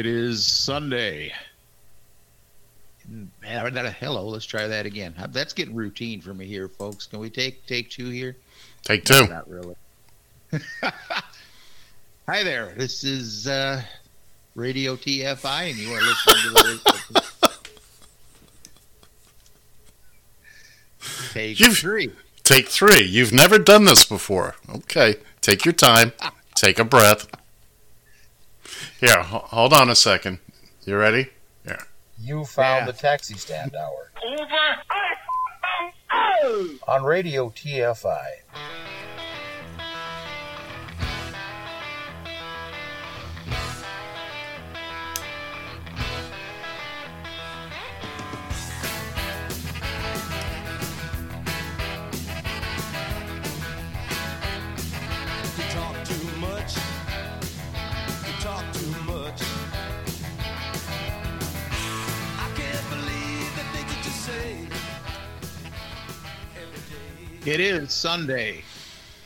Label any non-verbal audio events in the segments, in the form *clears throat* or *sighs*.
It is Sunday. Hello, let's try that again. That's getting routine for me here, folks. Can we take take two here? Take two. Not really. *laughs* Hi there. This is uh, Radio TFI, and you are listening to the. take You've, three. Take three. You've never done this before. Okay. Take your time. Take a breath. Here, hold on a second. You ready? Yeah. You found yeah. the taxi stand hour. Over. Oh! On Radio TFI. It is Sunday,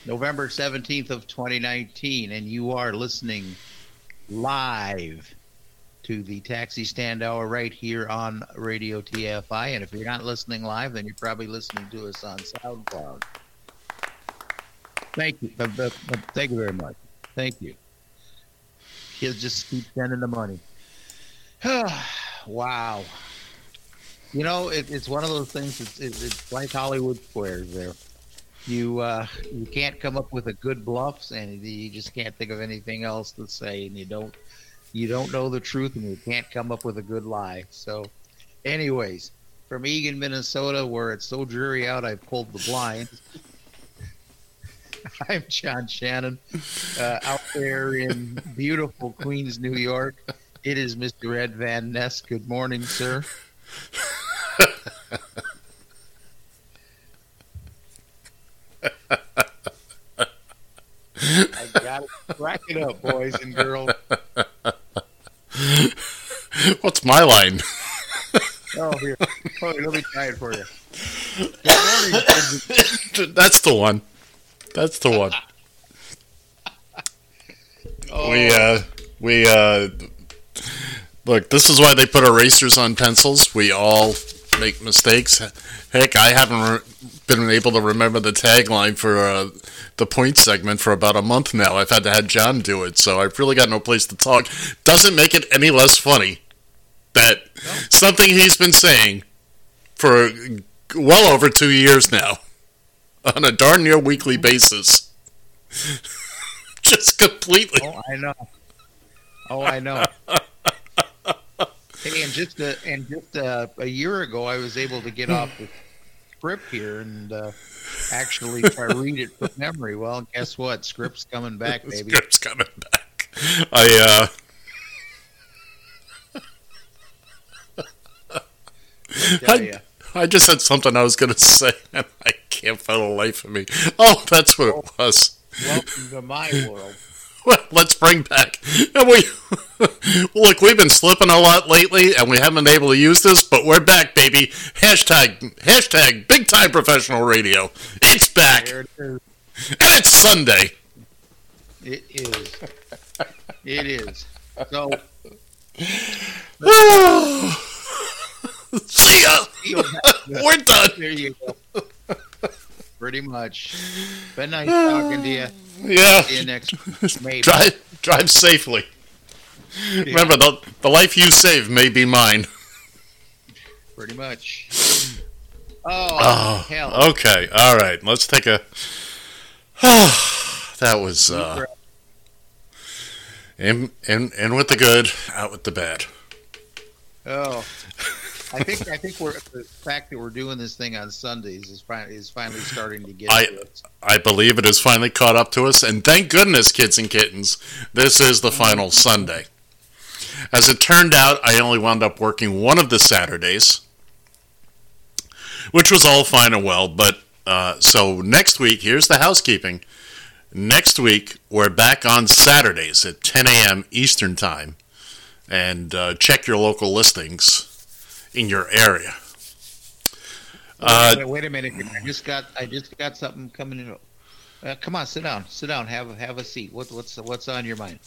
November 17th of 2019, and you are listening live to the Taxi Stand Hour right here on Radio TFI. And if you're not listening live, then you're probably listening to us on SoundCloud. Thank you. Uh, uh, uh, thank you very much. Thank you. Kids just keep sending the money. *sighs* wow. You know, it, it's one of those things. It's, it, it's like Hollywood Squares. There, you uh, you can't come up with a good bluffs, and you just can't think of anything else to say, and you don't you don't know the truth, and you can't come up with a good lie. So, anyways, from Eagan, Minnesota, where it's so dreary out, I've pulled the blind. *laughs* I'm John Shannon, uh, out there in beautiful Queens, New York. It is Mr. Ed Van Ness. Good morning, sir. *laughs* I got it. Crack it up, boys and girls. What's my line? oh, here. Oh, let me try it for you. *laughs* That's the one. That's the one. Oh. We uh we uh look, this is why they put erasers on pencils. We all make mistakes. Heck, I haven't re- been able to remember the tagline for uh, the point segment for about a month now. I've had to have John do it, so I've really got no place to talk. Doesn't make it any less funny that no. something he's been saying for well over two years now *laughs* on a darn near weekly basis. *laughs* Just completely. Oh, I know. Oh, I know. *laughs* Hey, and just a, and just a, a, year ago, I was able to get off the script here and uh, actually try to read it from memory. Well, guess what? Script's coming back, *laughs* baby. Script's coming back. I uh. I, I just had something I was going to say, and I can't for the life of me. Oh, that's what it was. Welcome to my world. Well, *laughs* let's bring back. And we *laughs* look, we've been slipping a lot lately, and we haven't been able to use this, but we're back, baby. Hashtag hashtag big time professional radio. It's back, it and it's Sunday. It is. It is. So. *sighs* See ya. *laughs* We're done. There you go. Pretty much. *sighs* Been nice talking to you. *sighs* Yeah. See you next. *laughs* Maybe. Drive, drive safely. Yeah. Remember, the, the life you save may be mine. Pretty much. *sighs* Oh, oh hell. Okay. All right. Let's take a that was uh, in, in, in with the good, out with the bad. Oh, I think I think we're the fact that we're doing this thing on Sundays is finally is finally starting to get. I- to. I believe it has finally caught up to us, and thank goodness, kids and kittens, this is the final Sunday. As it turned out, I only wound up working one of the Saturdays, which was all fine and well. But uh, so next week, here's the housekeeping. Next week, we're back on Saturdays at 10 a.m. Eastern Time, and uh, check your local listings in your area. Uh, wait, wait a minute! I just got I just got something coming in. Uh, come on, sit down, sit down, have have a seat. What, what's what's on your mind?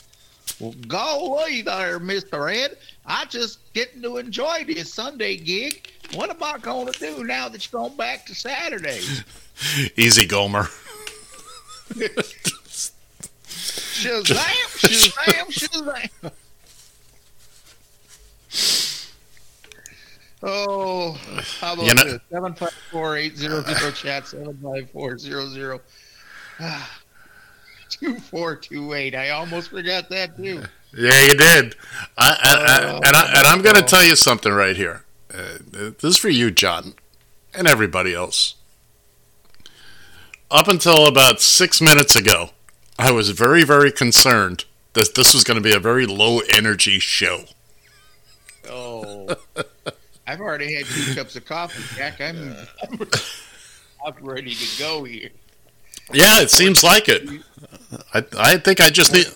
Well, go away there, Mister Ed. I just getting to enjoy this Sunday gig. What am I going to do now that you're going back to Saturday? *laughs* easy, Gomer. *laughs* Shazam! Shazam! Shazam! *laughs* Oh, how about You know- this? Seven five four eight zero zero chat seven five four zero zero *sighs* two four two eight. I almost forgot that too. Yeah, you did. I, I, I, Oh, and, I, and I'm going to tell you something right here. Uh, this is for you, John, and everybody else. Up until about six minutes ago, I was very, very concerned that this was going to be a very low energy show. Oh, *laughs* I've already had two cups of coffee, Jack. I'm *laughs* I'm ready to go here. Yeah, it seems like it. I, I think I just need.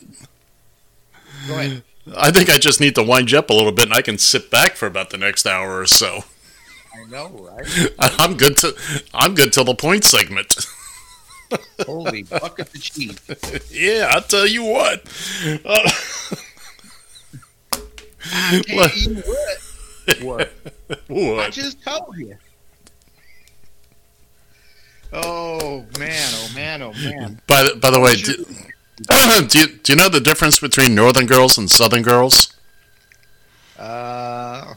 Go ahead. I think I just need to wind you up a little bit, and I can sit back for about the next hour or so. I know, right? *laughs* I'm good to. I'm good till the point segment. Holy *laughs* bucket of cheese. Yeah, I'll tell you what. Uh, Tell you what. *laughs* What? I just told you. Oh man! Oh man! Oh man! By the, by the way, do, *clears throat* do you do you know the difference between Northern girls and Southern girls? Uh,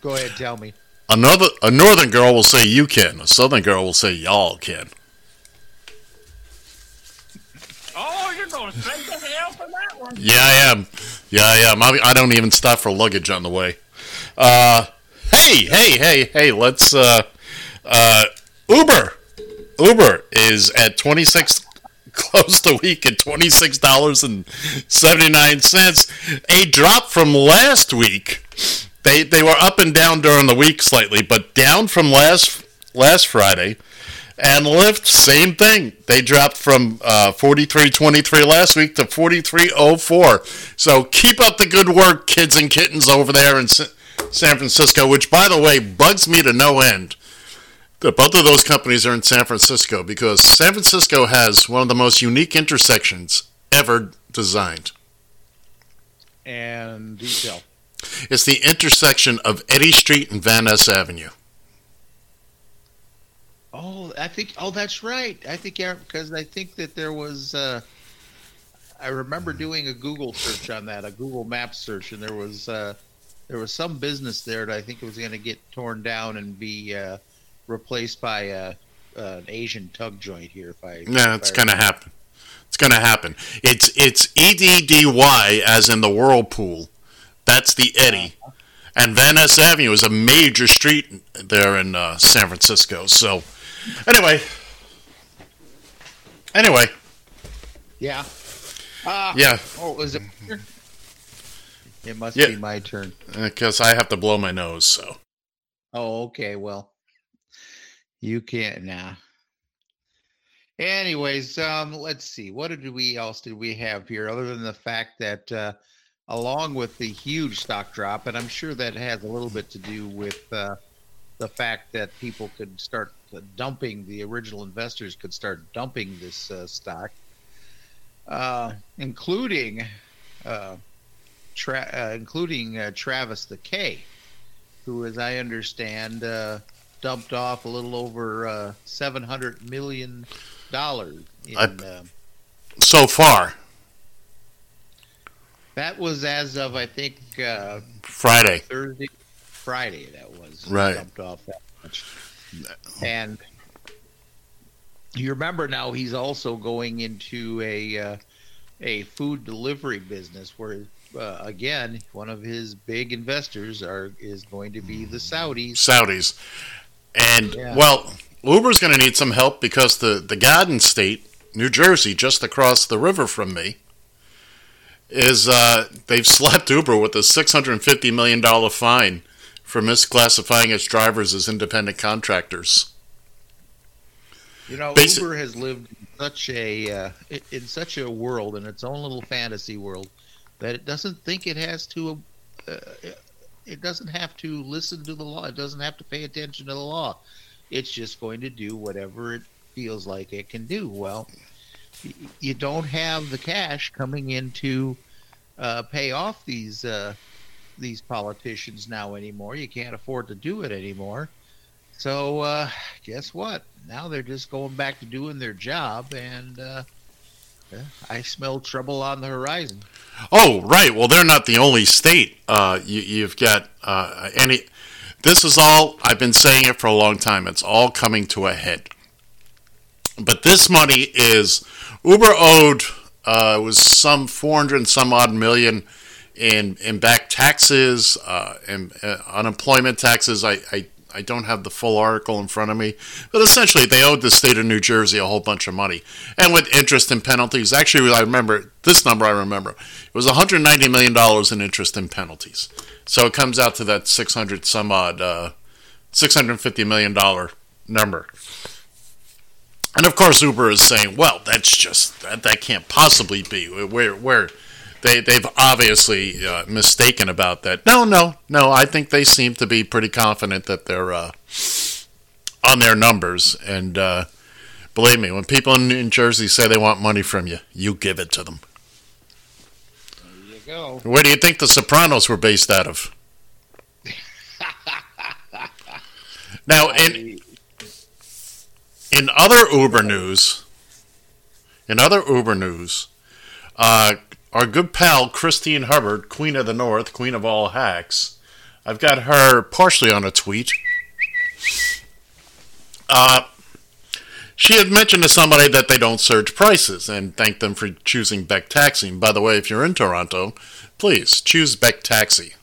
go ahead, tell me. A northern a Northern girl will say you can. A Southern girl will say y'all can. Oh, you're going straight to hell for that one. Yeah, I am. Yeah, I am. I, I don't even stop for luggage on the way. Uh, hey, hey, hey, hey. Let's uh, uh, Uber. Uber is at 26 *laughs* close the week at twenty six dollars and seventy nine cents, a drop from last week. They they were up and down during the week slightly, but down from last last Friday. And Lyft, same thing. They dropped from uh, 43.23 last week to 43.04. So keep up the good work, kids and kittens over there in San Francisco, which, by the way, bugs me to no end. That both of those companies are in San Francisco because San Francisco has one of the most unique intersections ever designed. And detail. It's the intersection of Eddy Street and Van Ness Avenue. Oh, I think. Oh, that's right. I think yeah, because I think that there was. Uh, I remember doing a Google search on that, a Google Map search, and there was uh, there was some business there that I think it was going to get torn down and be uh, replaced by a, an Asian tug joint here. If I Yeah, if it's gonna happen. It's gonna happen. It's it's E D D Y as in the whirlpool. That's the Eddy, and Van Ness Avenue is a major street there in uh, San Francisco. So, anyway, anyway, Yeah. Ah. yeah, Oh, is it? It must Yeah. be my turn. because I have to blow my nose. So, Oh, okay. Well, you can't now. Anyways, um, let's see. What did we else did we have here, other than the fact that, uh, along with the huge stock drop, and I'm sure that has a little bit to do with uh, the fact that people could start uh, dumping the original investors could start dumping this uh, stock, uh, including, uh, tra- uh, including uh, Travis the K who, as I understand, uh, dumped off a little over uh, seven hundred million dollars. Uh, so far that was as of I think uh, Friday. Thursday, Friday. That was Right. dumped off that much, and You remember now he's also going into a uh, a food delivery business where uh, again one of his big investors are is going to be the Saudis. Saudis. And Yeah. well, Uber's going to need some help because the the Garden State, New Jersey, just across the river from me, is uh, they've *laughs* slapped Uber with a six hundred and fifty million dollar fine for misclassifying its drivers as independent contractors. You know, Basi- Uber has lived in such a uh, in such a world in its own little fantasy world that it doesn't think it has to. Uh, it doesn't have to listen to the law. It doesn't have to pay attention to the law. It's just going to do whatever it feels like it can do. Well, you don't have the cash coming in to uh, pay off these uh, these politicians now anymore. You can't afford to do it anymore. So uh, guess what? Now they're just going back to doing their job, and uh, I smell trouble on the horizon. Oh, right. Well, they're not the only state. Uh, you, you've got uh, any. This is all. I've been saying it for a long time. It's all coming to a head. But this money is Uber owed uh, was some four hundred and some odd million in in back taxes uh, and uh, unemployment taxes. I, I I don't have the full article in front of me, but essentially they owed the state of New Jersey a whole bunch of money, and with interest and penalties. Actually, I remember this number. I remember it was 190 million dollars in interest and penalties. So it comes out to that 600 some odd, uh, 650 million dollar number. And of course, Uber is saying, "Well, that's just that, that can't possibly be. Where where they they've obviously uh, mistaken about that. No, no, no. I think they seem to be pretty confident that they're uh, on their numbers. And uh, believe me, when people in, New Jersey say they want money from you, you give it to them. There you go. Where do you think the Sopranos were based out of? *laughs* now, in in other Uber news, in other Uber news, uh, our good pal Kristine Hubbard, Queen of the North, Queen of all hacks, I've got her partially on a tweet. Uh, she had mentioned to somebody that they don't surge prices and thanked them for choosing Beck Taxi. And by the way, if you're in Toronto, please choose Beck Taxi.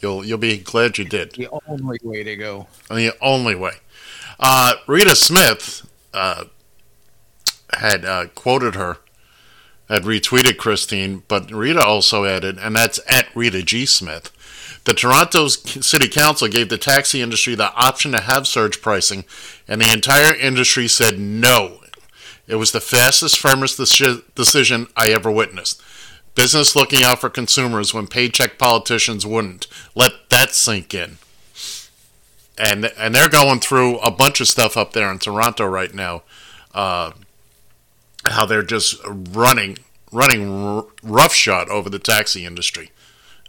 You'll you'll be glad you did. The only way to go. The only way. Uh, Rita Smith uh, had uh, quoted her, had retweeted Kristine, but Rita also added, and that's at Rita G. Smith. The Toronto City Council gave the taxi industry the option to have surge pricing, and the entire industry said no. It was the fastest, firmest decision I ever witnessed. Business looking out for consumers when paycheck politicians wouldn't. Let that sink in and and they're going through a bunch of stuff up there in Toronto right now. Uh, how they're just running running r- roughshod over the taxi industry,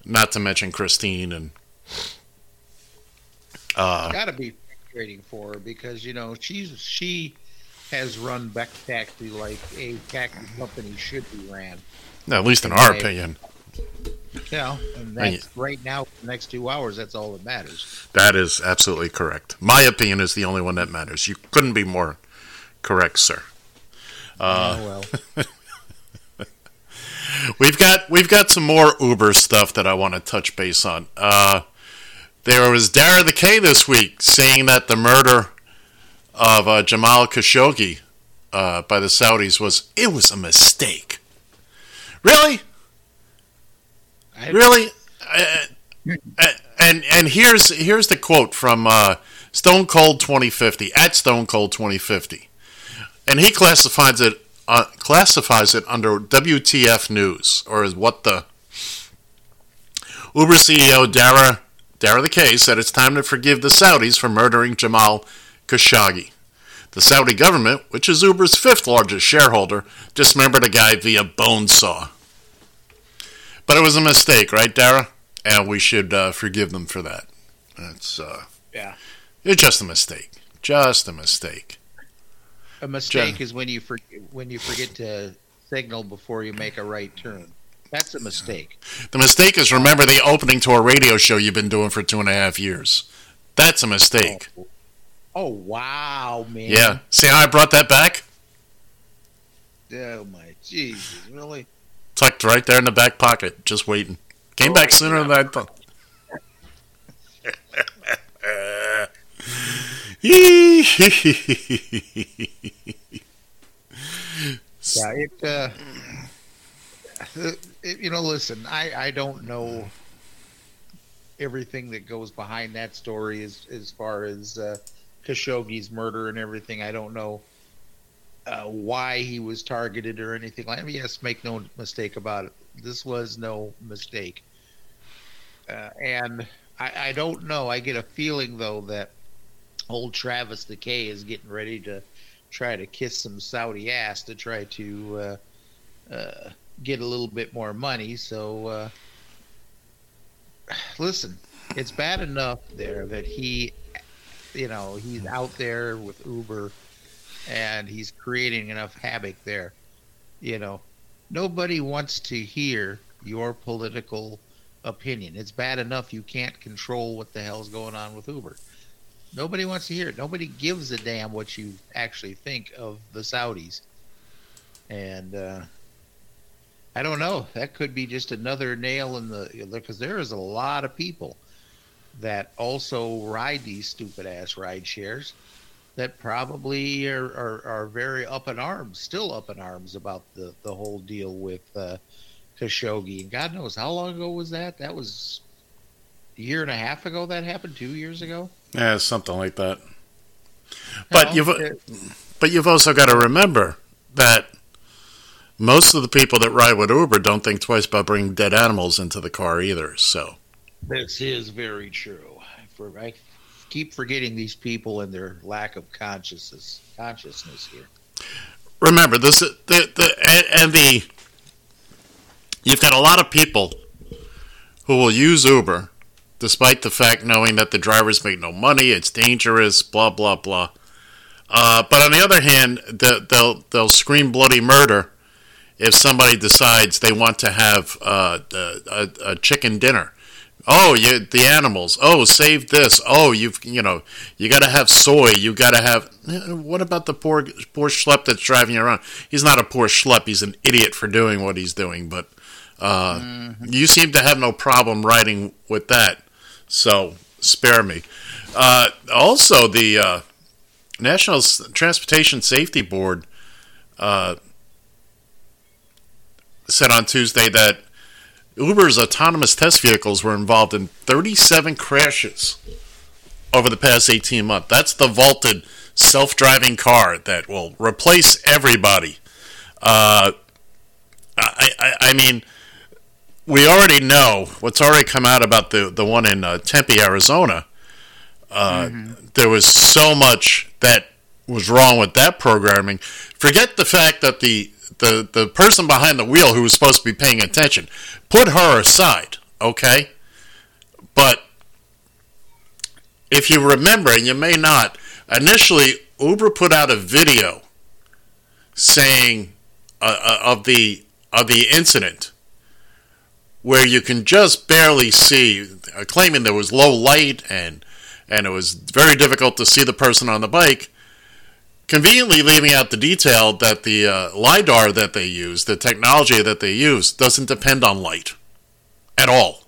not to mention Kristine and uh, Got to be frustrating for her because you know she's she has run Beck Taxi like a taxi company should be ran. at least in our Okay. opinion, know, and that's right now. For the next two hours, that's all that matters. that is absolutely correct. My opinion is the only one that matters. You couldn't be more correct, sir. Uh, oh well. *laughs* We've got we've got some more Uber stuff that I want to touch base on. Uh, there was Dara the K this week saying that the murder of uh, Jamal Khashoggi uh, by the Saudis was it was a mistake. Really, I- really, uh, uh, and and here's here's the quote from uh, Stone Cold 2050 at Stone Cold 2050, and he classifies it uh, classifies it under WTF news or is what the Uber CEO Dara Dara the K said it's time to forgive the Saudis for murdering Jamal Khashoggi. The Saudi government, which is Uber's fifth largest shareholder, dismembered a guy via bone saw. But it was a mistake, right, Dara? And we should uh, forgive them for that. It's uh, Yeah. it's just a mistake, just a mistake. A mistake is when you for, when you forget to signal before you make a right turn. That's a mistake. The mistake is remember the opening to a radio show you've been doing for two and a half years. That's a mistake. Oh, oh wow, man! Yeah. See how I brought that back? Oh my Jesus! Really? Tucked right there in the back pocket, just waiting. Came Oh, back sooner than I thought. *laughs* *laughs* Yeah. It. Uh, it, you know, listen. I I don't know everything that goes behind that story as as far as uh, Khashoggi's murder and everything. I don't know uh, why he was targeted or anything like. Yes, make no mistake about it. This was no mistake. Uh, and I, I don't know. I get a feeling though that old Travis the K is getting ready to try to kiss some Saudi ass to try to uh, uh, get a little bit more money. So uh, listen, it's bad enough there that he, you know, he's out there with Uber and he's creating enough havoc there. You know, nobody wants to hear your political opinion. It's bad enough you can't control what the hell's going on with Uber. Nobody wants to hear it. Nobody gives a damn what you actually think of the Saudis. And uh, I don't know. That could be just another nail in the because there is a lot of people that also ride these stupid ass ride shares that probably are, are, are very up in arms, still up in arms about the, the whole deal with uh, Khashoggi. And God knows how long ago was that? That was a year and a half ago that happened, two years ago. Yeah, something like that. But You know, you've but you've also got to remember that most of the people that ride with Uber don't think twice about bringing dead animals into the car either. So This is very true. For I keep forgetting these people and their lack of consciousness consciousness here. remember this the the and, and the you've got a lot of people who will use Uber despite the fact knowing that the drivers make no money, it's dangerous, blah blah blah. Uh, but on the other hand, the, they'll they'll scream bloody murder if somebody decides they want to have uh, a, a, chicken dinner. Oh, you the animals. Oh, save this. Oh, you've you know you got to have soy. You got to have. eh, What about the poor poor schlep that's driving you around? He's not a poor schlep. He's an idiot for doing what he's doing. But uh, you seem to have no problem riding with that. So spare me. Uh, also, the uh, National Transportation Safety Board uh, said on Tuesday that Uber's autonomous test vehicles were involved in 37 crashes over the past 18 months. That's the vaulted self-driving car that will replace everybody. Uh, I, I, I mean, we already know what's already come out about the the one in uh, Tempe, Arizona. Uh, There was so much that was wrong with that programming. Forget the fact that the the the person behind the wheel who was supposed to be paying attention put her aside, okay? But if you remember, and you may not, initially Uber put out a video saying uh, uh, of the of the incident where you can just barely see, uh, claiming there was low light and and it was very difficult to see the person on the bike. Conveniently leaving out the detail that the uh, lidar that they use, the technology that they use, doesn't depend on light at all.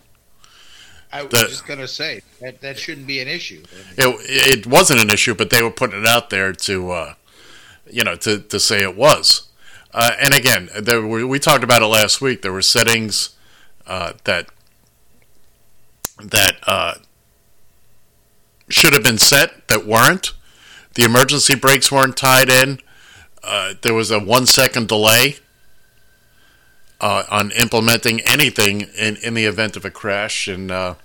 I was The- just gonna say that that shouldn't be an issue. It, it wasn't an issue, but they were putting it out there to, uh, you know, to, to say it was. Uh, and again, there were, we talked about it last week. There were settings uh, that that uh, should have been set that weren't. The emergency brakes weren't tied in. Uh, there was a one second delay uh, on implementing anything in, in the event of a crash. And uh,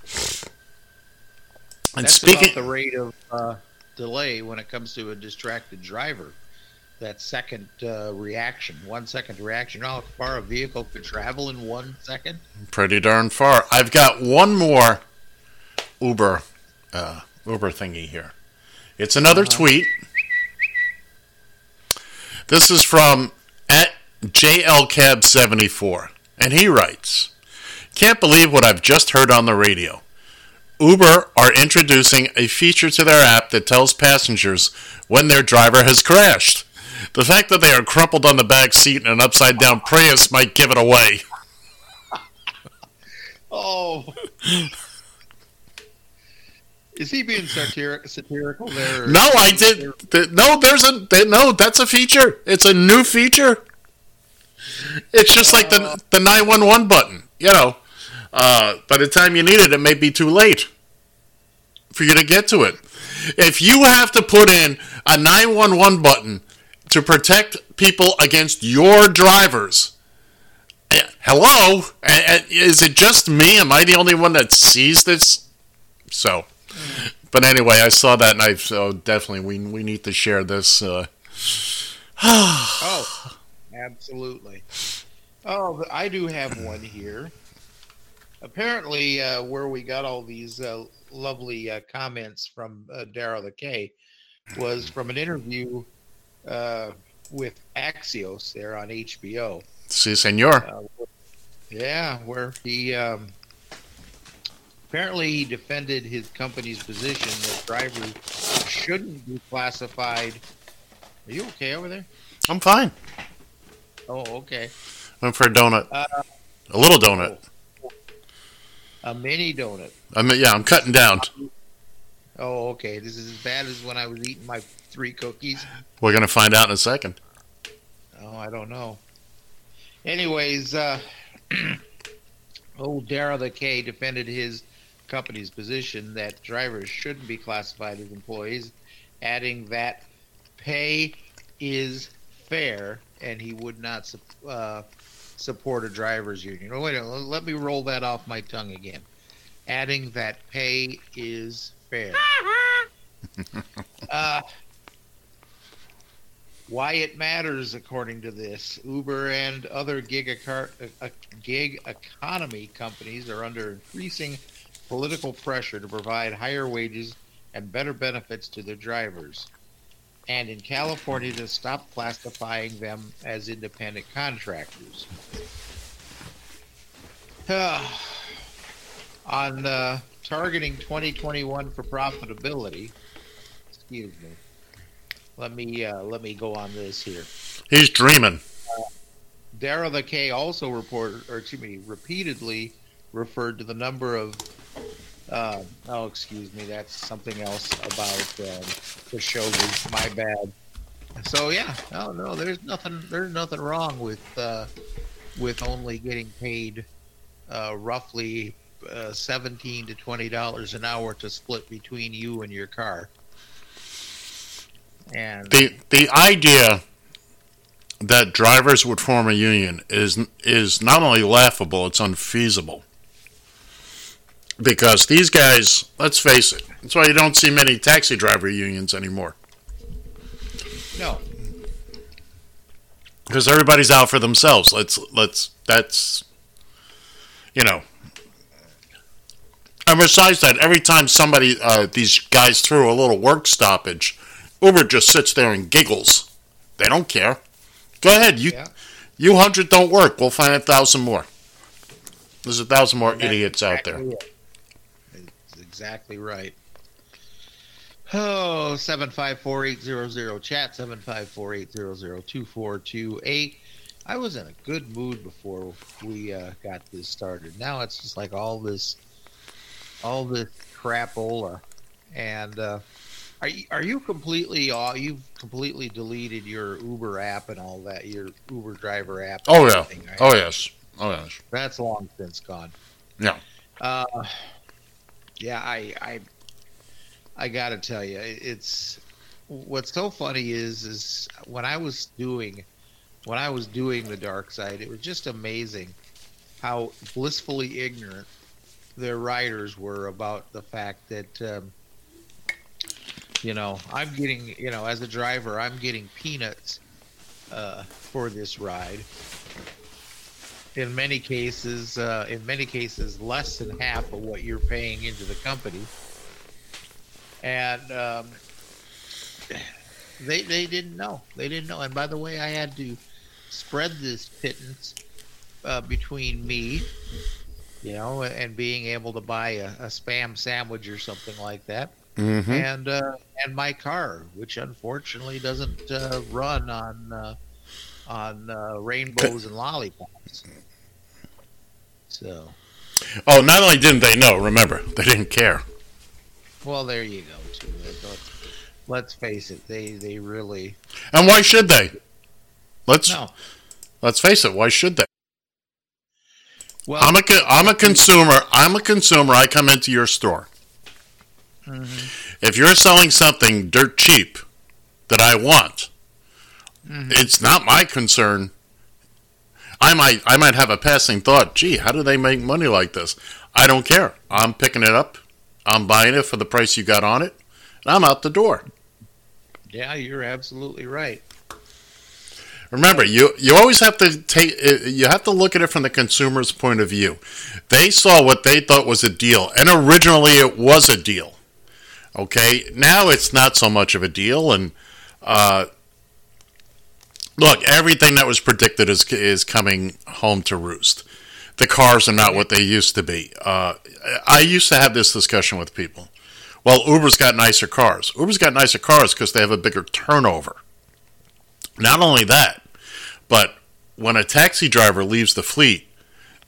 and That's speaking, about the rate of uh, delay when it comes to a distracted driver. That second uh, reaction, one second reaction. You know how far a vehicle could travel in one second? pretty darn far. I've got one more Uber uh, Uber thingy here. It's another tweet. This is from at JLCab74, and he writes, "Can't believe what I've just heard on the radio. Uber are introducing a feature to their app that tells passengers when their driver has crashed. The fact that they are crumpled on the back seat in an upside down Prius might give it away. *laughs* Oh. Is he being satiric, satirical there? No, I did. th- No, there's a no. That's a feature. It's a new feature. It's just like the the nine one one button. You know, uh, by the time you need it, it may be too late for you to get to it. If you have to put in a nine one one button to protect people against your drivers, eh, hello, Eh, eh, is it just me? Am I the only one that sees this? So. But anyway, I saw that and I so definitely we we need to share this. Uh, *sighs* Oh, absolutely. Oh, I do have one here. Apparently, uh, where we got all these uh, lovely uh, comments from uh, Daryl the K was from an interview uh, with Axios there on HBO. Si, senor. Uh, yeah, where he um, apparently he defended his company's position that drivers shouldn't be classified. Are you okay over there? I'm fine. Oh, okay. Went for a donut, Uh, a little donut. A mini donut. I mean, yeah, I'm cutting down. Oh, okay. This is as bad as when I was eating my three cookies. We're gonna find out in a second. Oh, I don't know. Anyways, uh, *clears throat* old Dara the K defended his company's position that drivers shouldn't be classified as employees, adding that pay is fair and he would not uh, support a drivers union. Oh, wait, a minute, let me roll that off my tongue again. Adding that pay is fair. *laughs* uh, why it matters, according to this, Uber and other gig, ecar- uh, gig economy companies are under increasing political pressure to provide higher wages and better benefits to their drivers. And in California, to stop classifying them as independent contractors. *sighs* On uh, targeting 2021 for profitability, excuse me. Let me uh, let me go on this here. He's dreaming. Dara the K also reported, or excuse me, repeatedly referred to the number of. Uh, oh, excuse me, that's something else about um, the show. My bad. So yeah, no, no, there's nothing, there's nothing wrong with uh, with only getting paid uh, roughly uh, seventeen to twenty dollars an hour to split between you and your car. And the The idea that drivers would form a union is is not only laughable; it's unfeasible. Because these guys, let's face it, that's why you don't see many taxi driver unions anymore. no, because everybody's out for themselves. Let's let's that's you know. And besides that, every time somebody uh, these guys throw a little work stoppage, Uber just sits there and giggles. They don't care. Go ahead, you yeah. you hundred don't work. We'll find a thousand more. There's a thousand more idiots out there. exactly it. Exactly right. Oh, 754-800 chat 754-800-2428. I was in a good mood before we uh, got this started. Now it's just like all this all this crapola and uh are you, are you completely uh, you've completely deleted your Uber app and all that your Uber driver app Oh yeah. everything, right? Oh yes. Oh yes. That's long since gone. Yeah. Uh, yeah, I, I, I gotta tell you, it's what's so funny is, is when I was doing, when I was doing the dark side, it was just amazing how blissfully ignorant their riders were about the fact that, um, you know, I'm getting, you know, as a driver, I'm getting peanuts uh, for this ride in many cases, uh, in many cases, less than half of what you're paying into the company. And um, they they didn't know. They didn't know. And by the way, I had to spread this pittance uh, between me, you know, and being able to buy a, a spam sandwich or something like that. Mm-hmm. and uh, and my car, which unfortunately doesn't uh, run on uh, on uh, rainbows and lollipops. So, Oh, not only didn't they know, remember, they didn't care. well, there you go. Too. Let's, let's face it, they they really And why should they? Let's no. let's face it. Why should they? Well, I'm a I'm a consumer. I'm a consumer. I come into your store. Mm-hmm. If you're selling something dirt cheap that I want, mm-hmm. it's not my concern. I might I might have a passing thought. Gee, how do they make money like this? I don't care. I'm picking it up. I'm buying it for the price you got on it. And I'm out the door. yeah, you're absolutely right. Remember, you you always have to take uh, you have to look at it from the consumer's point of view. They saw what they thought was a deal, and originally it was a deal. Okay, now it's not so much of a deal, and uh, look, everything that was predicted is is coming home to roost. The cars are not what they used to be. Uh, I used to have this discussion with people. Well, Uber's got nicer cars. Uber's got nicer cars because they have a bigger turnover. Not only that, but when a taxi driver leaves the fleet,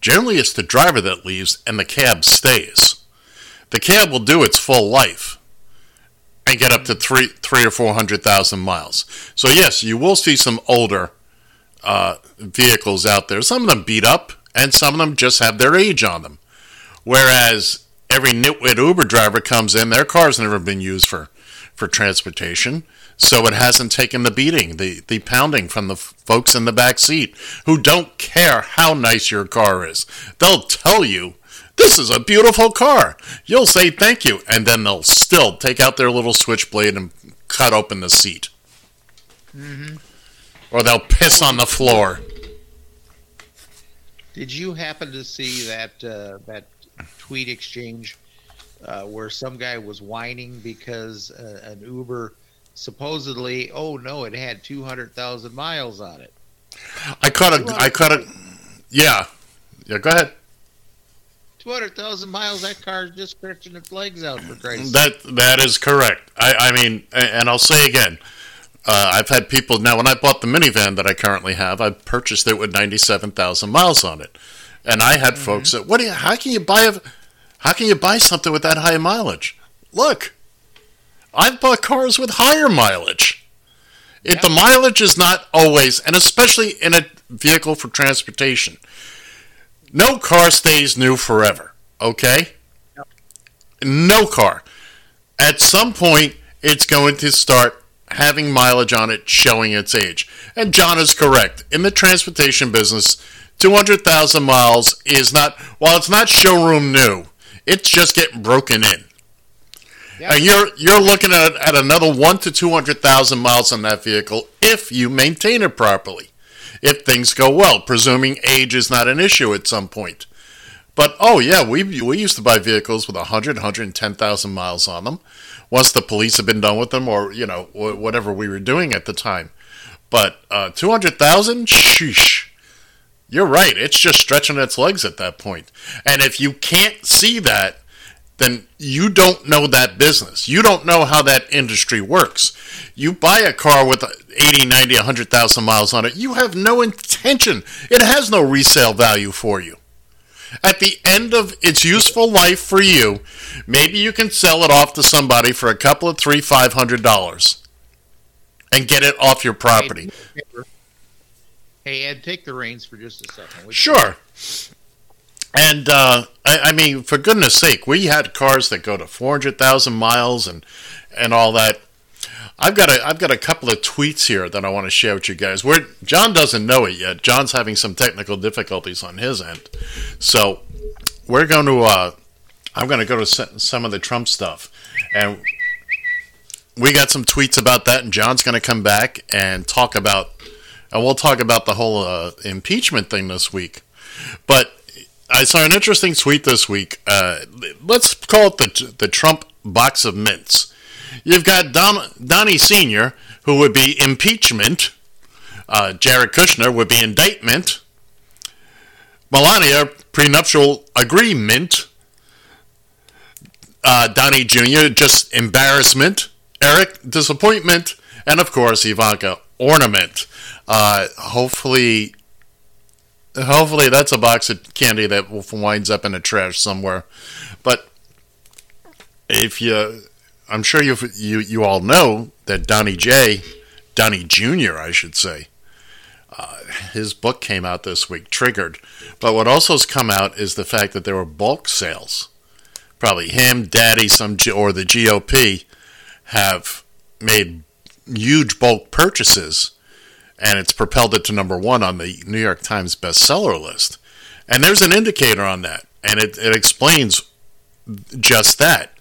generally it's the driver that leaves and the cab stays. The cab will do its full life and get up to three, three or four hundred thousand miles. So yes, you will see some older uh, vehicles out there. Some of them beat up, and some of them just have their age on them. Whereas every nitwit Uber driver comes in, their car's never been used for, for transportation, so it hasn't taken the beating, the, the pounding from the f- folks in the back seat who don't care how nice your car is. They'll tell you, this is a beautiful car. You'll say thank you, and then they'll still take out their little switchblade and cut open the seat. Or they'll piss on the floor. Did you happen to see that uh, that tweet exchange uh, where some guy was whining because uh, an Uber supposedly, oh no, it had two hundred thousand miles on it. I caught a, I caught a, yeah, yeah. Go ahead. Two hundred thousand miles. That car is just stretching its legs out for Christ's sake. That that is correct. I, I mean, and I'll say again, uh, I've had people now. When I bought the minivan that I currently have, I purchased it with ninety-seven thousand miles on it, and I had folks that, what? Do you, how can you buy a, how can you buy something with that high mileage? Look, I've bought cars with higher mileage. If the mileage is not always, and especially in a vehicle for transportation, no car stays new forever. Okay, no car at some point it's going to start having mileage on it showing its age. And John is correct. In the transportation business, 200,000 miles is not, while it's not showroom new, it's just getting broken in. And you're you're looking at, at another one to 200,000 miles on that vehicle if you maintain it properly. If things go well, presuming age is not an issue at some point. But oh yeah, we we used to buy vehicles with 100, 110,000 miles on them. Once the police had been done with them, or you know wh- whatever we were doing at the time. But uh, 200,000, sheesh. You're right. It's just stretching its legs at that point. And if you can't see that, then you don't know that business. You don't know how that industry works. You buy a car with 80, 90, 100,000 miles on it, you have no intention. It has no resale value for you. At the end of its useful life for you, maybe you can sell it off to somebody for a couple of three, five hundred dollars and get it off your property. Hey Ed, take the reins for just a second. Sure. you? And uh, I, I mean, for goodness sake, we had cars that go to four hundred thousand miles and and all that. I've got a I've got a couple of tweets here that I want to share with you guys. Where John doesn't know it yet. John's having some technical difficulties on his end, so we're going to. Uh, I'm going to go to some of the Trump stuff, and we got some tweets about that. And John's going to come back and talk about, and we'll talk about the whole uh, impeachment thing this week. But I saw an interesting tweet this week. Uh, let's call it the the Trump box of mints. You've got Don, Donnie Senior, who would be impeachment. Uh, Jared Kushner would be indictment. Melania prenuptial agreement. uh, Donnie Jr. just embarrassment, Eric disappointment, and of course Ivanka ornament. Uh, hopefully, hopefully that's a box of candy that winds up in the trash somewhere. But if you, I'm sure you you you all know that Donnie J, Donnie Jr. I should say, uh, his book came out this week, Triggered. But what also has come out is the fact that there were bulk sales. Probably him, Daddy, some G- or the GOP have made huge bulk purchases, and it's propelled it to number one on the New York Times bestseller list. And there's an indicator on that, and it, it explains just that.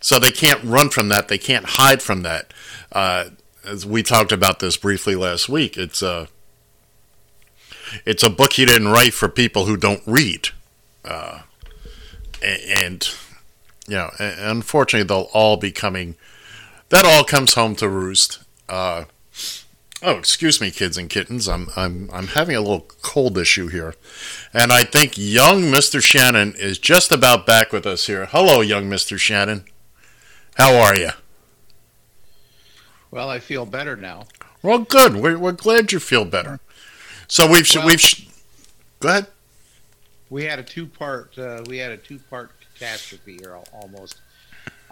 So they can't run from that. They can't hide from that. Uh, as we talked about this briefly last week, it's a it's a book you didn't write for people who don't read, uh, and you know, unfortunately, they'll all be coming. That all comes home to roost. Uh, oh, excuse me, kids and kittens. I'm I'm I'm having a little cold issue here, and I think young Mister Shannon is just about back with us here. Hello, young Mister Shannon. How are you? Well, I feel better now. Well, good. We're, we're glad you feel better. So we've Well- we've go ahead. We had a two part. Uh, we had a two part catastrophe here almost.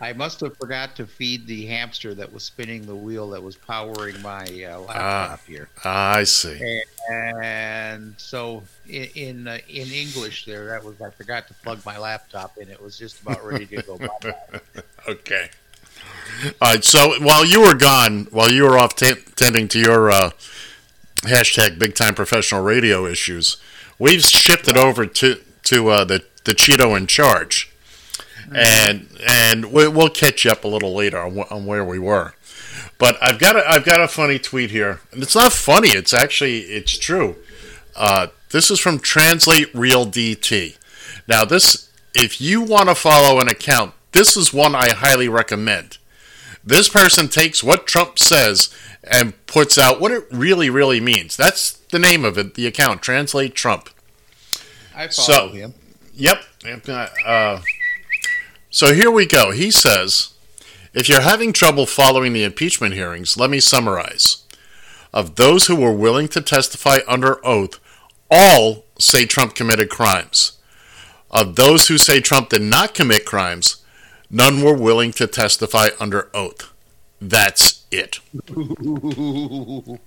I must have forgot to feed the hamster that was spinning the wheel that was powering my uh, laptop here. I see. And so in in, uh, in English, there that was I forgot to plug my laptop in. It was just about ready to go. *laughs* Okay. All right. So while you were gone, while you were off t- tending to your uh, hashtag big time professional radio issues, we've shifted over to to uh, the the Cheeto in charge, and and we, we'll catch up a little later on, on where we were. But I've got a, I've got a funny tweet here, and it's not funny. It's actually it's true. Uh, this is from Translate Real DT. Now this, if you want to follow an account, this is one I highly recommend. This person takes what Trump says and puts out what it really, really means. That's the name of it, the account, Translate Trump. I So- follow him. Yep. Uh, so here we go. He says if you're having trouble following the impeachment hearings, let me summarize. Of those who were willing to testify under oath, all say Trump committed crimes. Of those who say Trump did not commit crimes, none were willing to testify under oath. That's it. *laughs*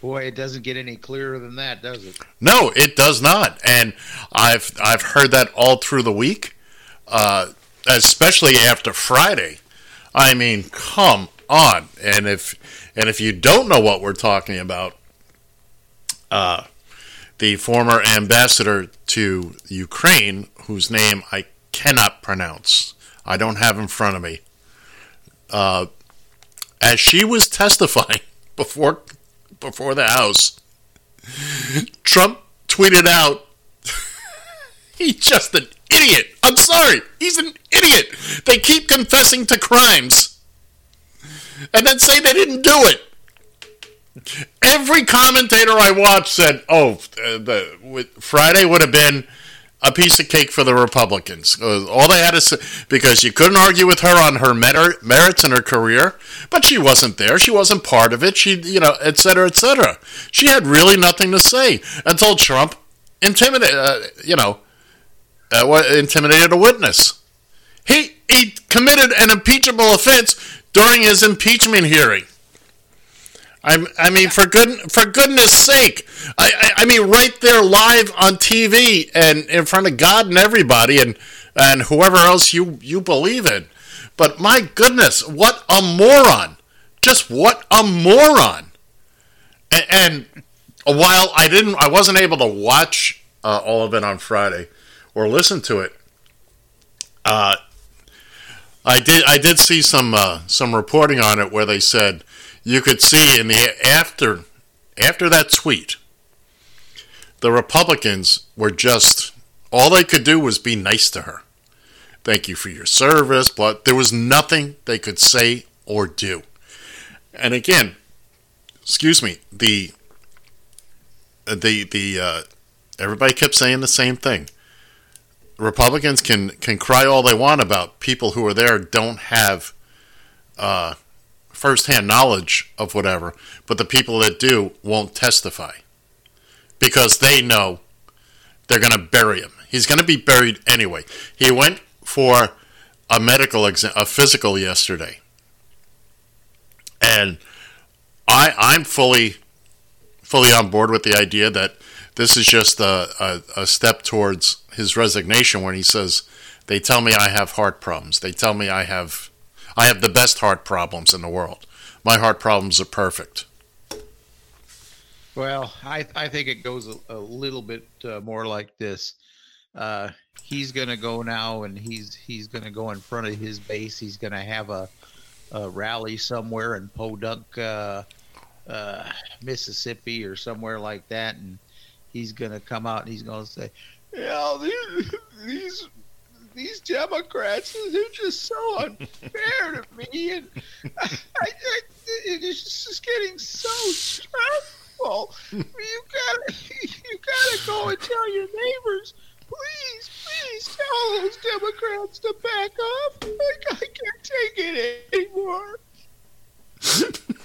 Boy, it doesn't get any clearer than that, does it? No, it does not, and I've I've heard that all through the week, uh, especially after Friday. I mean, come on, and if and if you don't know what we're talking about, uh, the former ambassador to Ukraine, whose name I cannot pronounce, I don't have in front of me, uh, as she was testifying *laughs* before before the House. Trump tweeted out, *laughs* he's just an idiot. I'm sorry, he's an idiot. They keep confessing to crimes and then say they didn't do it. Every commentator I watched said, "Oh, the with, Friday would have been a piece of cake for the Republicans. All they had to say because you couldn't argue with her on her mer- merits and her career, but she wasn't there. She wasn't part of it. She, you know, et cetera, et cetera. She had really nothing to say until Trump intimidated, uh, you know, what- intimidated a witness. He he committed an impeachable offense during his impeachment hearing. I, I mean, for good for goodness sake, I, I, I mean, right there live on TV and in front of God and everybody and and whoever else you you believe in. But my goodness, what a moron! Just what a moron! And, and while I didn't, I wasn't able to watch uh, all of it on Friday or listen to it. Uh, I did. I did see some uh, some reporting on it where they said you could see in the after after that tweet, the Republicans were just all they could do was be nice to her. Thank you for your service, but there was nothing they could say or do. And again, excuse me, the the the uh, everybody kept saying the same thing. Republicans can can cry all they want about people who are there don't have uh, firsthand knowledge of whatever, but the people that do won't testify because they know they're going to bury him. He's going to be buried anyway. He went for a medical exam, a physical yesterday, and I I'm fully fully on board with the idea that this is just a, a, a step towards his resignation when he says they tell me I have heart problems. They tell me I have I have the best heart problems in the world. My heart problems are perfect. Well, I I think it goes a, a little bit uh, more like this. Uh, he's going to go now, and he's he's going to go in front of his base. He's going to have a, a rally somewhere in Podunk, uh, uh, Mississippi, or somewhere like that, and he's going to come out and he's going to say, "Yeah, these these these Democrats they're just so unfair to me, and I, I, it's just getting so stressful. You gotta you gotta go and tell your neighbors." Please, please tell those Democrats to back off. I, I can't take it anymore. *laughs*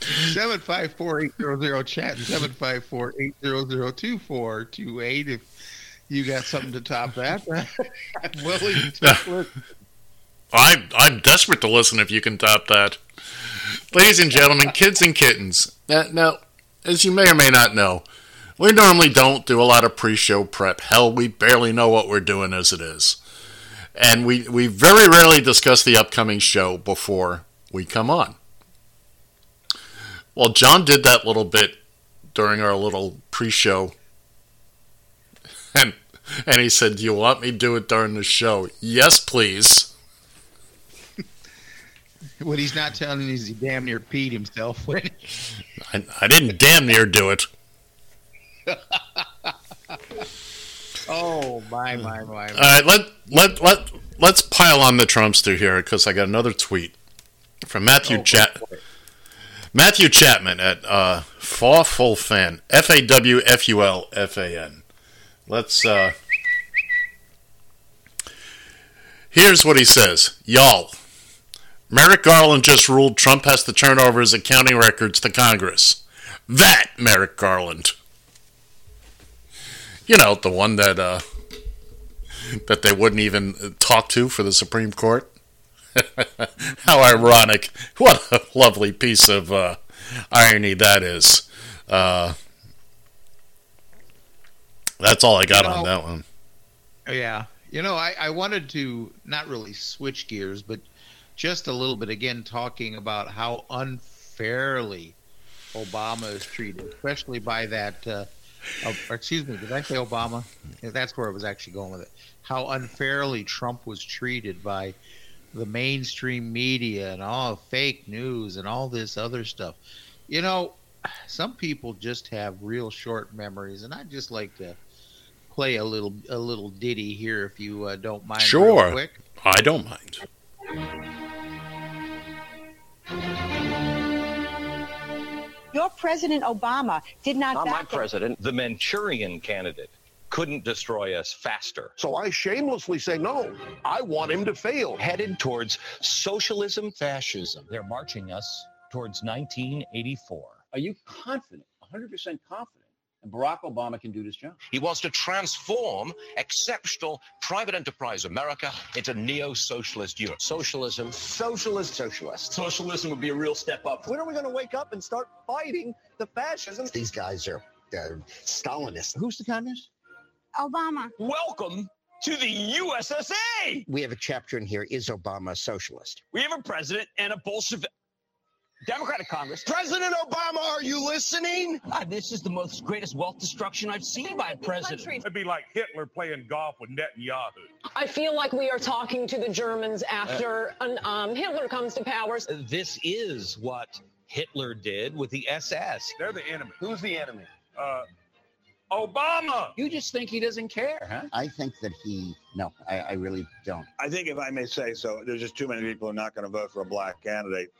754-800 chat 754-800-2428 if you got something to top that. *laughs* Willing to listen. I'm, I'm desperate to listen if you can top that. Ladies and gentlemen *laughs* kids and kittens. Now as you may or may not know we normally don't do a lot of pre-show prep. Hell we barely know what we're doing as it is. And we, we very rarely discuss the upcoming show before we come on. Well, John did that little bit during our little pre-show. *laughs* And and he said, "Do you want me to do it during the show?" Yes, please. *laughs* What he's not telling you is he damn near peed himself. *laughs* I, I didn't damn near do it. oh my my my! All right, let let let let's pile on the Trumpster here because I got another tweet from Matthew Oh, Chat go for it. Matthew Chapman at uh, Fawful Fan F A W F U L F A N. Let's uh. Here's what he says, y'all. Merrick Garland just ruled Trump has to turn over his accounting records to Congress. That Merrick Garland. You know, the one that uh that they wouldn't even talk to for the Supreme Court. *laughs* How ironic. What a lovely piece of uh, irony that is. Uh, that's all I got You on that one. Yeah. You know, I, I wanted to not really switch gears, but just a little bit again talking about how unfairly Obama is treated, especially by that. Uh, uh, excuse me, did I say Obama? That's where I was actually going with it. How unfairly Trump was treated by the mainstream media and all fake news and all this other stuff. You know, some people just have real short memories, and I'd just like to play a little a little ditty here if you uh, don't mind. real Sure. quick. I don't mind. Your President Obama did not Not my it. president, the Manchurian candidate, couldn't destroy us faster. So I shamelessly say no. I want him to fail. Headed towards socialism, fascism. They're marching us towards 1984. Are you confident, 100% confident, that Barack Obama can do this job? He wants to transform exceptional private enterprise America into neo-socialist Europe. Socialism. Socialist, socialist. Socialism would be a real step up. When are we going to wake up and start fighting the fascism? These guys are uh, Stalinists. Who's the communist? Obama. Welcome to the USSA. We have a chapter in here. Is Obama a socialist? We have a president and a Bolshevik Democratic Congress. President Obama, are you listening? This is the most greatest wealth destruction I've seen by a president. It'd be like Hitler playing golf with Netanyahu. I feel like we are talking to the Germans after Uh, an, um, Hitler comes to power. this is what Hitler did with the SS. They're the enemy. Who's the enemy? Uh, Obama. You just think he doesn't care, huh? I think that he, no, I, I really don't. I think, if I may say so, there's just too many people who are not going to vote for a black candidate.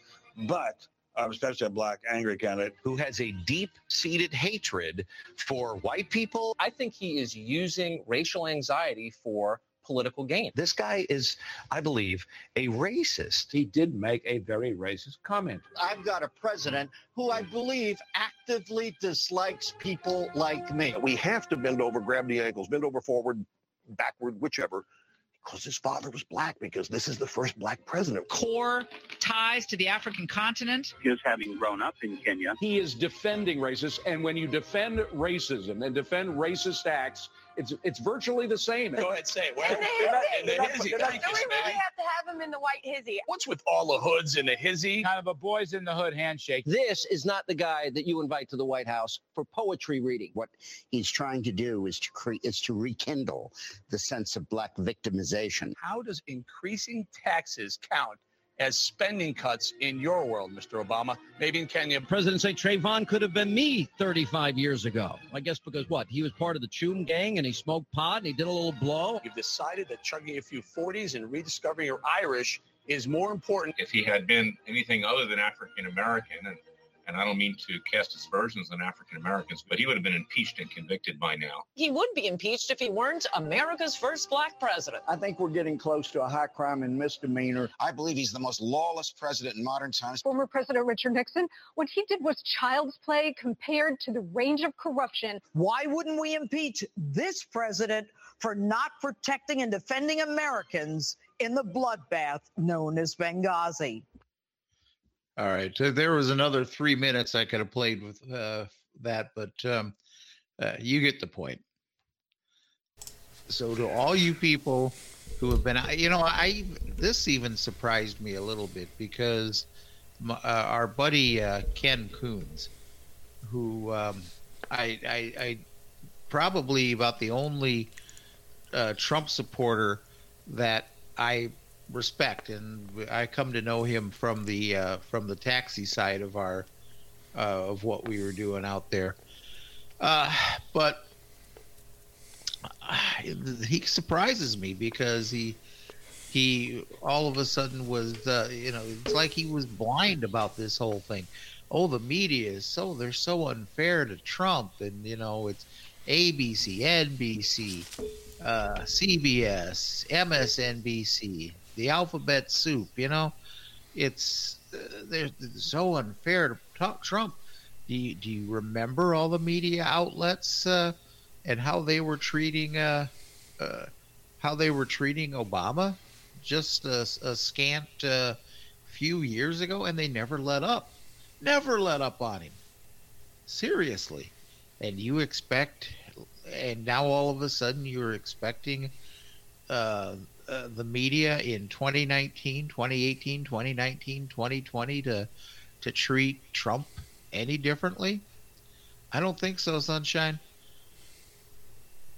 But uh, especially a black angry candidate. who has a deep seated hatred for white people. I think he is using racial anxiety for political gain. This guy is, I believe, a racist. He did make a very racist comment. I've got a president who I believe actively dislikes people like me. We have to bend over, grab the ankles, bend over forward, backward, whichever, because his father was black, because this is the first black president. core ties to the African continent. His having grown up in Kenya. He is defending racists, and when you defend racism and defend racist acts, it's it's virtually the same. Go ahead, say it. Where? In the hizzy. In the hizzy. Do Thank we you, really have to have him in the white hizzy? What's with all the hoods and the hizzy? Kind of a boys in the hood handshake. This is not the guy that you invite to the White House for poetry reading. What he's trying to do is to create is to rekindle the sense of black victimization. How does increasing taxes count as spending cuts in your world, Mr. Obama? Maybe in Kenya. President say Trayvon could have been me 35 years ago. I guess because what? He was part of the Choom gang and he smoked pot and he did a little blow. You've decided that chugging a few 40s and rediscovering your Irish is more important. if he had been anything other than African American, and, and I don't mean to cast aspersions on African Americans, but he would have been impeached and convicted by now. He would be impeached if he weren't America's first black president. I think we're getting close to a high crime and misdemeanor. I believe he's the most lawless president in modern times. Former President Richard Nixon, what he did was child's play compared to the range of corruption. Why wouldn't we impeach this president for not protecting and defending Americans in the bloodbath known as Benghazi? All right. There was another three minutes I could have played with uh, that, but um, uh, you get the point. So to all you people who have been, you know, I this even surprised me a little bit because my, uh, our buddy uh, Ken Coons, who um, I, I, I probably about the only uh, Trump supporter that I respect, and I come to know him from the uh, from the taxi side of our uh, of what we were doing out there. Uh, but uh, he surprises me because he he all of a sudden was uh, you know it's like he was blind about this whole thing. Oh, the media is so they're so unfair to Trump, and you know it's ABC, NBC, uh, CBS, MSNBC, the alphabet soup. You know, it's uh, they're, they're so unfair to talk Trump. Do you, do you remember all the media outlets uh, and how they were treating uh, uh, how they were treating Obama just a, a scant uh, few years ago, and they never let up, never let up on him. Seriously, and you expect, and now all of a sudden you're expecting uh, the media in 2019, 2018, 2019, 2020 to to treat Trump any differently? I don't think so, sunshine.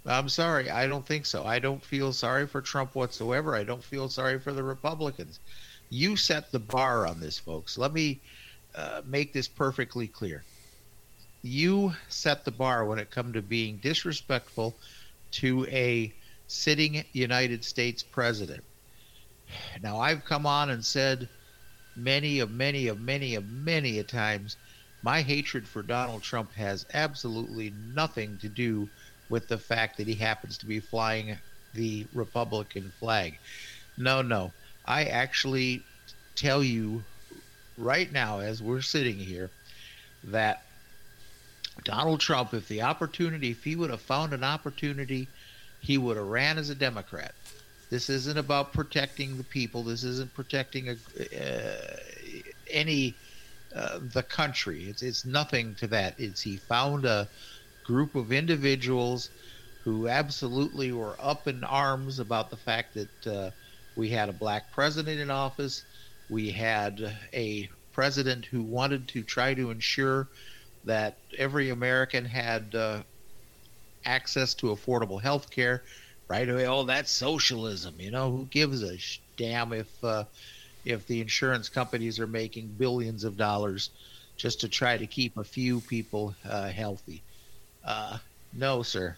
I'm sorry, I don't think so. I don't feel sorry for Trump whatsoever. I don't feel sorry for the Republicans. You set the bar on this, folks. Let me uh, make this perfectly clear. You set the bar when it comes to being disrespectful to a sitting United States president. Now, I've come on and said many of many of many of many a times my hatred for Donald Trump has absolutely nothing to do with the fact that he happens to be flying the Republican flag. No, no. I actually tell you right now, as we're sitting here, that Donald Trump, if the opportunity, if he would have found an opportunity, he would have ran as a Democrat. This isn't about protecting the people. This isn't protecting a, uh, any uh, the country. It's it's nothing to that. It's he found a group of individuals who absolutely were up in arms about the fact that uh, we had a black president in office. We had a president who wanted to try to ensure that every American had uh, access to affordable health care. Right away, oh, that's socialism. You know, who gives a sh- damn if uh, if the insurance companies are making billions of dollars just to try to keep a few people uh, healthy? Uh, no, sir.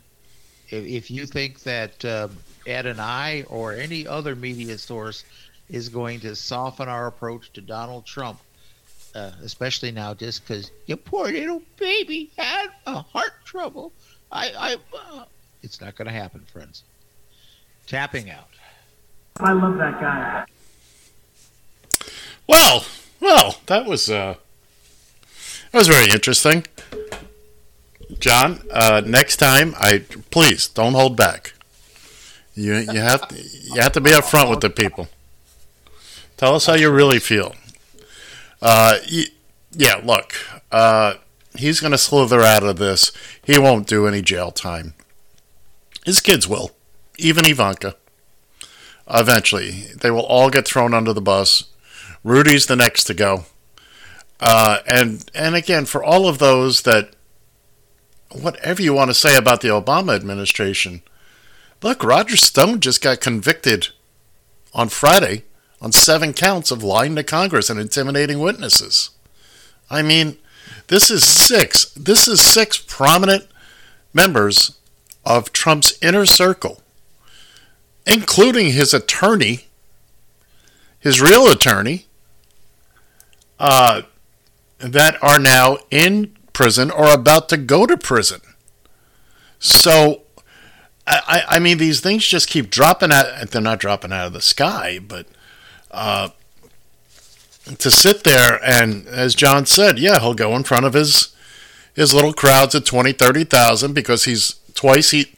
If, if you think that um, Ed and I or any other media source is going to soften our approach to Donald Trump, uh, especially now, just because your poor little baby had a heart trouble. I, I, uh, it's not going to happen, friends. Tapping out. I love that guy. Well, well, that was uh, that was very interesting. John, uh, next time, I please don't hold back. You you have to, you have to be upfront with the people. Tell us how you really feel. Uh, yeah, look, uh, he's going to slither out of this. He won't do any jail time. His kids will, even Ivanka. Eventually, they will all get thrown under the bus. Rudy's the next to go. Uh, and and again, for all of those that, whatever you want to say about the Obama administration, look, Roger Stone just got convicted on Friday on seven counts of lying to Congress and intimidating witnesses. I mean, this is six. This is six prominent members of Trump's inner circle, including his attorney, his real attorney, uh, that are now in prison or about to go to prison. So, I, I mean, these things just keep dropping out. They're not dropping out of the sky, but uh, to sit there and, as John said, yeah, he'll go in front of his his little crowds of 20, 30,000 because he's twice he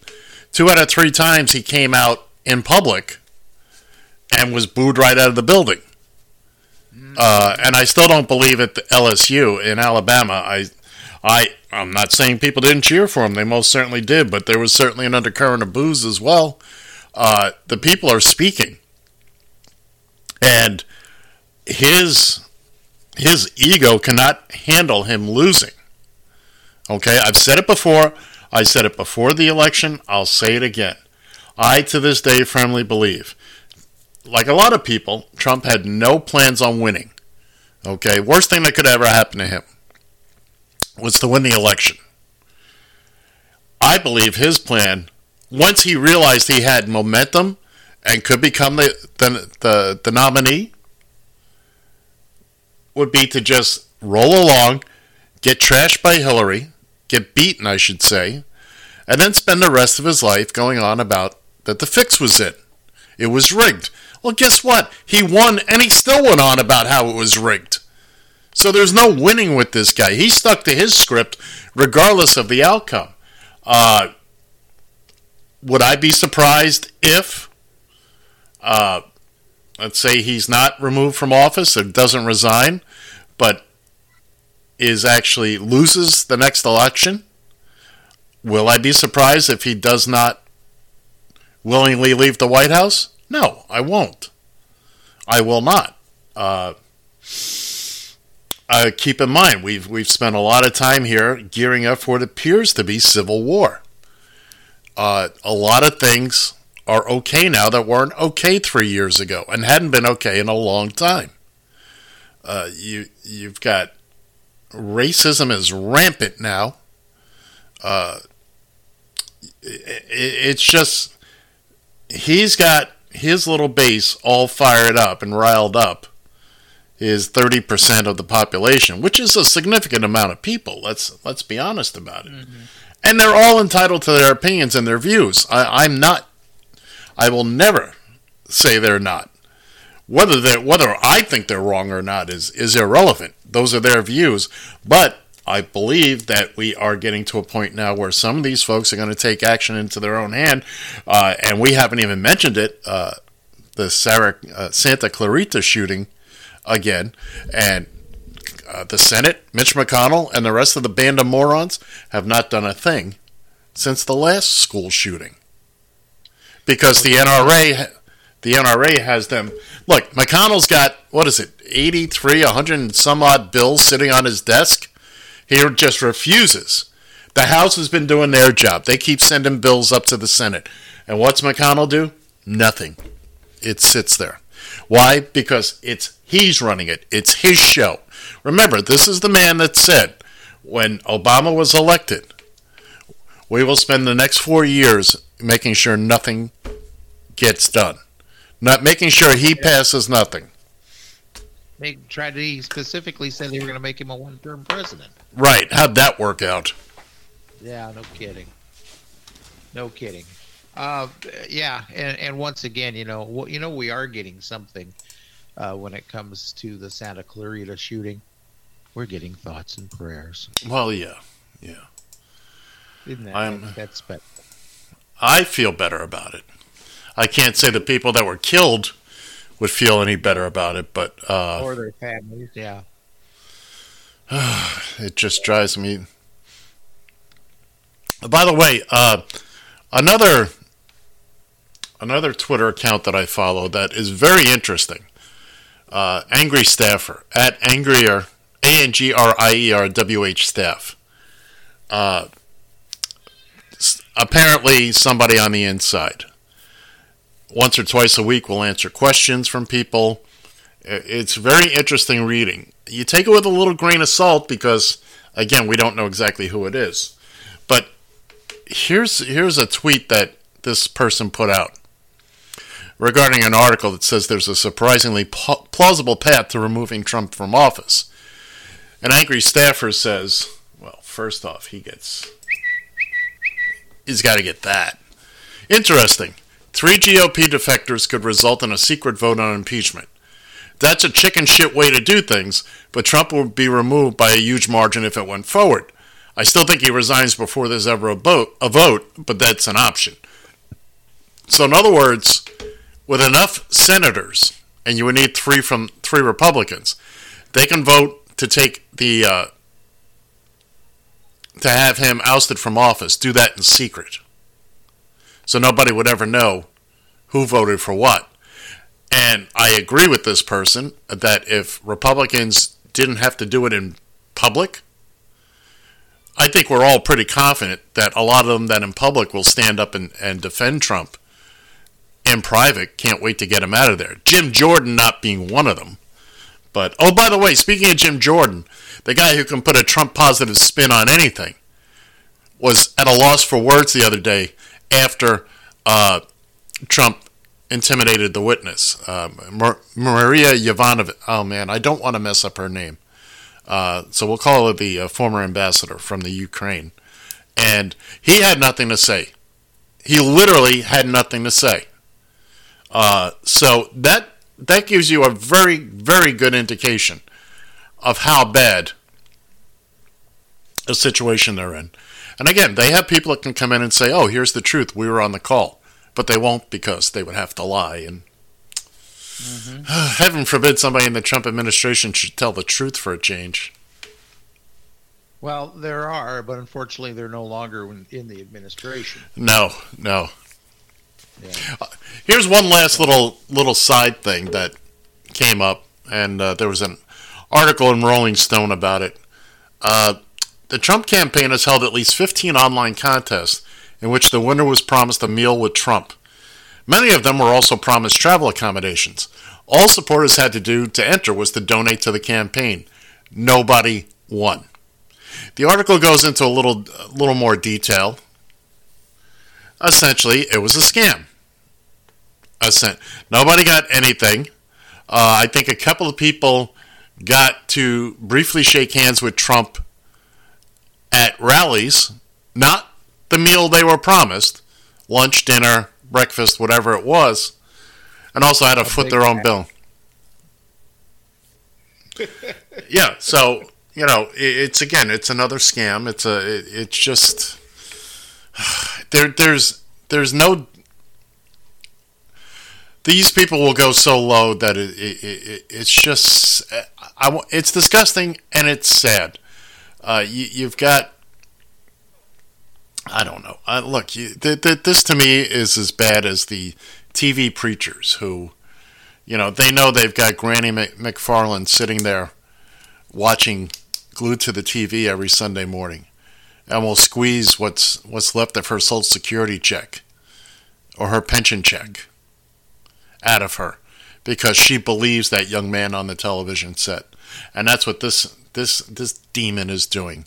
two out of three times he came out in public and was booed right out of the building. Uh, and I still don't believe at the LSU in Alabama. I, I, I'm not saying people didn't cheer for him. They most certainly did, but there was certainly an undercurrent of booze as well. Uh, the people are speaking, and his his ego cannot handle him losing. Okay, I've said it before. I said it before the election. I'll say it again. I, to this day, firmly believe like a lot of people, Trump had no plans on winning. Okay, worst thing that could ever happen to him was to win the election. I believe his plan, once he realized he had momentum and could become the the, the, the nominee, would be to just roll along, get trashed by Hillary, get beaten, I should say, and then spend the rest of his life going on about that the fix was it. It was rigged. Well, guess what? He won and he still went on about how it was rigged. So there's no winning with this guy. He stuck to his script regardless of the outcome. Uh, would I be surprised if, uh, let's say, he's not removed from office or doesn't resign, but is actually loses the next election? Will I be surprised if he does not willingly leave the White House? No, I won't. I will not. Uh, uh, keep in mind, we've we've spent a lot of time here gearing up for what appears to be civil war. Uh, a lot of things are okay now that weren't okay three years ago and hadn't been okay in a long time. Uh, you you've got racism is rampant now. Uh, it, it's just he's got his little base all fired up and riled up is 30% of the population, which is a significant amount of people. Let's let's be honest about it. Mm-hmm. And they're all entitled to their opinions and their views. I, I'm not. I will never say they're not. Whether they whether I think they're wrong or not is is irrelevant. Those are their views. But I believe that we are getting to a point now where some of these folks are going to take action into their own hand, uh, and we haven't even mentioned it. Uh, the Sarah uh, Santa Clarita shooting again, and uh, the Senate, Mitch McConnell, and the rest of the band of morons have not done a thing since the last school shooting, because the NRA, the NRA has them. Look, McConnell's got what is it, eighty three, hundred and some odd bills sitting on his desk. He just refuses. The House has been doing their job. They keep sending bills up to the Senate. And what's McConnell do? Nothing. It sits there. Why? Because it's he's running it. It's his show. Remember, this is the man that said when Obama was elected, we will spend the next four years making sure nothing gets done. Not making sure he passes nothing. They tried to he specifically said they were going to make him a one-term president. Right. How'd that work out? Yeah, no kidding. No kidding. Uh, yeah, and, and once again, you know, you know, we are getting something uh, when it comes to the Santa Clarita shooting. We're getting thoughts and prayers. Well, yeah, yeah. Isn't that I'm- that's but I feel better about it. I can't say the people that were killed would feel any better about it, but uh, or their families? Yeah. *sighs* it just drives me. By the way, uh, another another Twitter account that I follow that is very interesting. Uh, Angry Staffer at Angrier A N G R I E R W H Staff. Apparently, somebody on the inside. Once or twice a week, we'll answer questions from people. It's very interesting reading. You take it with a little grain of salt because, again, we don't know exactly who it is. But here's here's a tweet that this person put out regarding an article that says there's a surprisingly pl- plausible path to removing Trump from office. An angry staffer says, well, first off, he gets he's got to get that. Interesting. Three GOP defectors could result in a secret vote on impeachment. That's a chicken shit way to do things, but Trump will be removed by a huge margin if it went forward. I still think he resigns before there's ever a vote, a vote, but that's an option. So, in other words, with enough senators, and you would need three from three Republicans, they can vote to take the uh, to have him ousted from office. Do that in secret, so nobody would ever know who voted for what. And I agree with this person that if Republicans didn't have to do it in public, I think we're all pretty confident that a lot of them that in public will stand up and, and defend Trump in private. Can't wait to get him out of there. Jim Jordan not being one of them. But, oh, by the way, speaking of Jim Jordan, the guy who can put a Trump positive spin on anything was at a loss for words the other day after uh, Trump intimidated the witness, um, Mar- Maria Yovanovitch. Oh man, I don't want to mess up her name. Uh, so we'll call her the uh, former ambassador from the Ukraine. And he had nothing to say. He literally had nothing to say. Uh, so that that gives you a very very good indication of how bad a situation they're in. And again, they have people that can come in and say, "Oh, here's the truth. We were on the call." but they won't because they would have to lie. And *sighs* heaven forbid somebody in the Trump administration should tell the truth for a change. Well, there are, but unfortunately, they're no longer in, in the administration. No, no. Uh, here's one last little little side thing that came up, and uh, there was an article in Rolling Stone about it. Uh, the Trump campaign has held at least 15 online contests in which the winner was promised a meal with Trump. Many of them were also promised travel accommodations. All supporters had to do to enter was to donate to the campaign. Nobody won. The article goes into a little, little more detail. Essentially, it was a scam. Essen- Nobody got anything. Uh, I think a couple of people got to briefly shake hands with Trump at rallies, not the meal they were promised lunch, dinner, breakfast, whatever it was, and also had to foot their own bill. *laughs* yeah, so you know, it's again, it's another scam. It's a, it, it's just *sighs* there. There's there's no. These people will go so low that it, it, it it's just I, it's disgusting and it's sad. Uh, you, you've got I don't know. Uh, look, you, th- th- this to me is as bad as the TV preachers who, you know, they know they've got Granny Mc- McFarland sitting there watching glued to the TV every Sunday morning and will squeeze what's what's left of her social security check or her pension check out of her because she believes that young man on the television set. And that's what this this this demon is doing.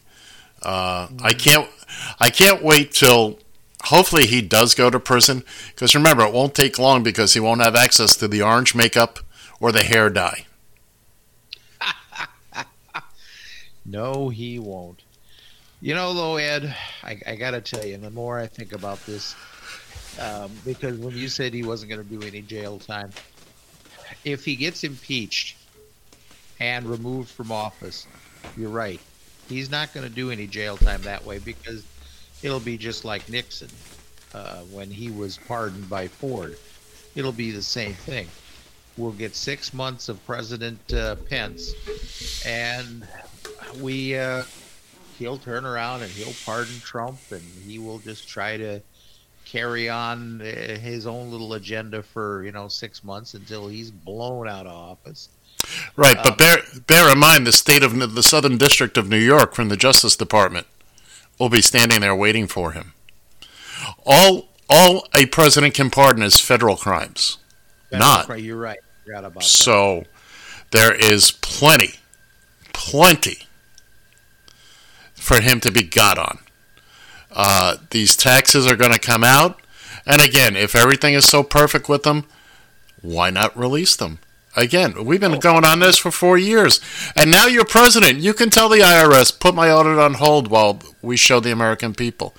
Uh, I can't I can't wait till hopefully he does go to prison because remember it won't take long because he won't have access to the orange makeup or the hair dye. *laughs* No, he won't. You know, though, Ed, I, I got to tell you, the more I think about this, um, because when you said he wasn't going to do any jail time, if he gets impeached and removed from office, you're right. He's not going to do any jail time that way because it'll be just like Nixon uh, when he was pardoned by Ford. It'll be the same thing. We'll get six months of President uh, Pence, and we uh, he'll turn around and he'll pardon Trump, and he will just try to carry on uh, his own little agenda for you know six months until he's blown out of office. Right, Um, but bear bear in mind the state of the Southern District of New York from the Justice Department will be standing there waiting for him. All all a president can pardon is federal crimes, That's not right. You're right. About that. so. There is plenty, plenty for him to be got on. Uh, these taxes are going to come out, and again, if everything is so perfect with them, why not release them? Again, we've been going on this for four years, and now you're president. You can tell the IRS put my audit on hold while we show the American people,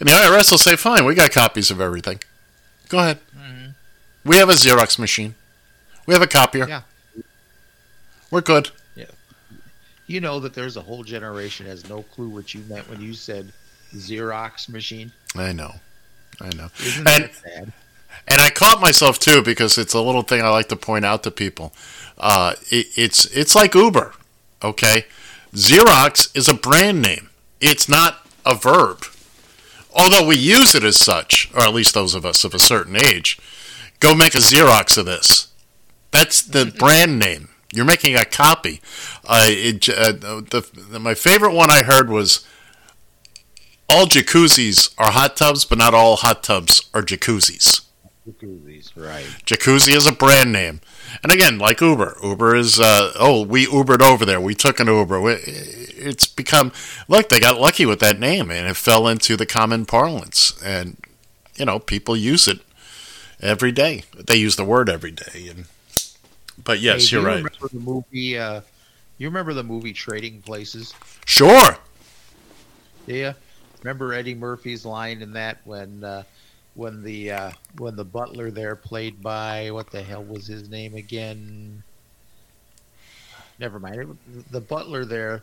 and the IRS will say, "Fine, we got copies of everything. Go ahead. We have a Xerox machine. We have a copier. Yeah. We're good." You know that there's a whole generation has no clue what you meant when you said Xerox machine. I know, I know, Isn't and that sad? and I caught myself too because it's a little thing I like to point out to people. Uh, it, it's it's like Uber, okay? Xerox is a brand name. It's not a verb, although we use it as such, or at least those of us of a certain age. Go make a Xerox of this. That's the brand name. You're making a copy. Uh, it, uh, the, the, my favorite one I heard was all jacuzzis are hot tubs, but not all hot tubs are jacuzzis. Jacuzzis, right? Jacuzzi is a brand name, and again, like Uber, Uber is uh, oh we Ubered over there. We took an Uber. We, it's become look they got lucky with that name, and it fell into the common parlance, and you know people use it every day. They use the word every day, and but yes, Hey, you're you right. Remember the movie? Uh, you remember the movie Trading Places? Sure. Yeah. Remember Eddie Murphy's line in that when uh, when the uh, when the butler there played by what the hell was his name again? Never mind. It- The butler there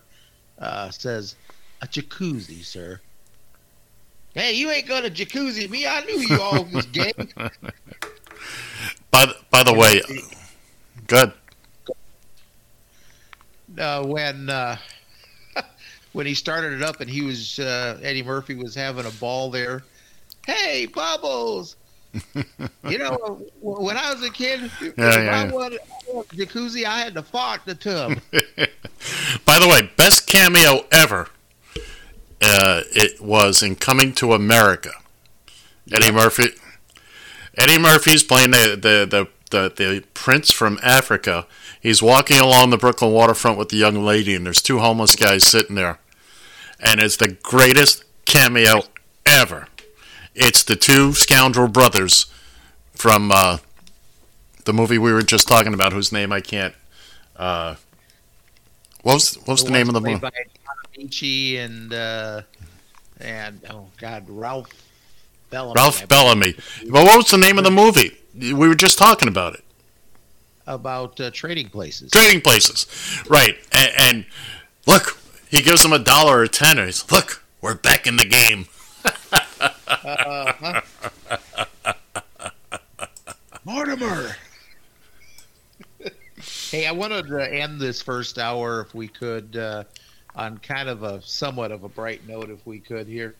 uh, says a jacuzzi, sir. Hey, you ain't gonna jacuzzi me. I knew you all was gay. *laughs* By the, by the way, good. uh, when uh, *laughs* when he started it up and he was uh, Eddie Murphy was having a ball there. Hey, Bubbles! *laughs* you know, when I was a kid, if Yeah, yeah, I yeah. wanted a jacuzzi, I had to fart the tub. *laughs* By the way, best cameo ever. Uh, it was in Coming to America. Eddie Murphy. Eddie Murphy's playing the the, the the the prince from Africa. He's walking along the Brooklyn waterfront with the young lady, and there's two homeless guys sitting there, and it's the greatest cameo ever. It's the two scoundrel brothers from uh, the movie we were just talking about, whose name I can't. Uh, what was what was the, name of the movie? by Ameche and uh, and oh god, Ralph Bellamy. Ralph. Bellamy. But what was the name of the movie? We were just talking about it. about uh, trading places. Trading Places. Right. And, and look, he gives them a dollar or ten, and he's look, we're back in the game. Uh-huh. *laughs* Mortimer. hey, I wanted to end this first hour, if we could, uh, on kind of a somewhat of a bright note, if we could here.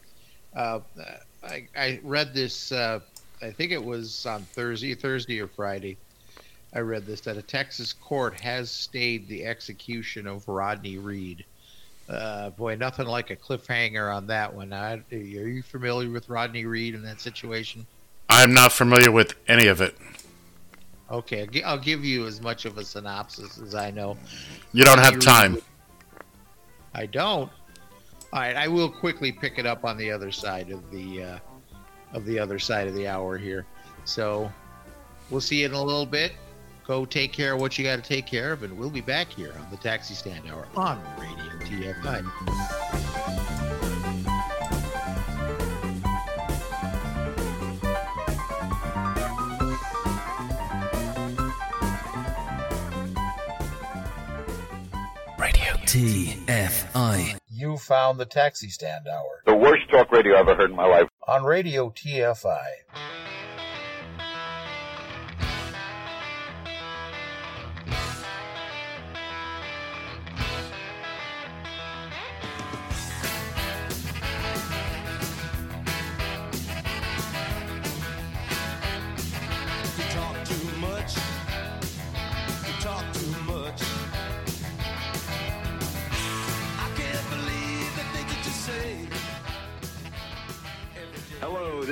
Uh, I, I read this. I think it was on Thursday, Thursday or Friday. I read this that a Texas court has stayed the execution of Rodney Reed. Uh, boy, nothing like a cliffhanger on that one. I, are you familiar with Rodney Reed in that situation? I'm not familiar with any of it. Okay, I'll give you as much of a synopsis as I know. You don't have time. Reed- I don't. All right, I will quickly pick it up on the other side of the uh, of the other side of the hour here. So we'll see you in a little bit. go take care of what you got to take care of, and we'll be back here on the Taxi Stand Hour on Radio TFI. Radio TFI. You found the Taxi Stand Hour The worst talk radio I've ever heard in my life. On Radio TFI.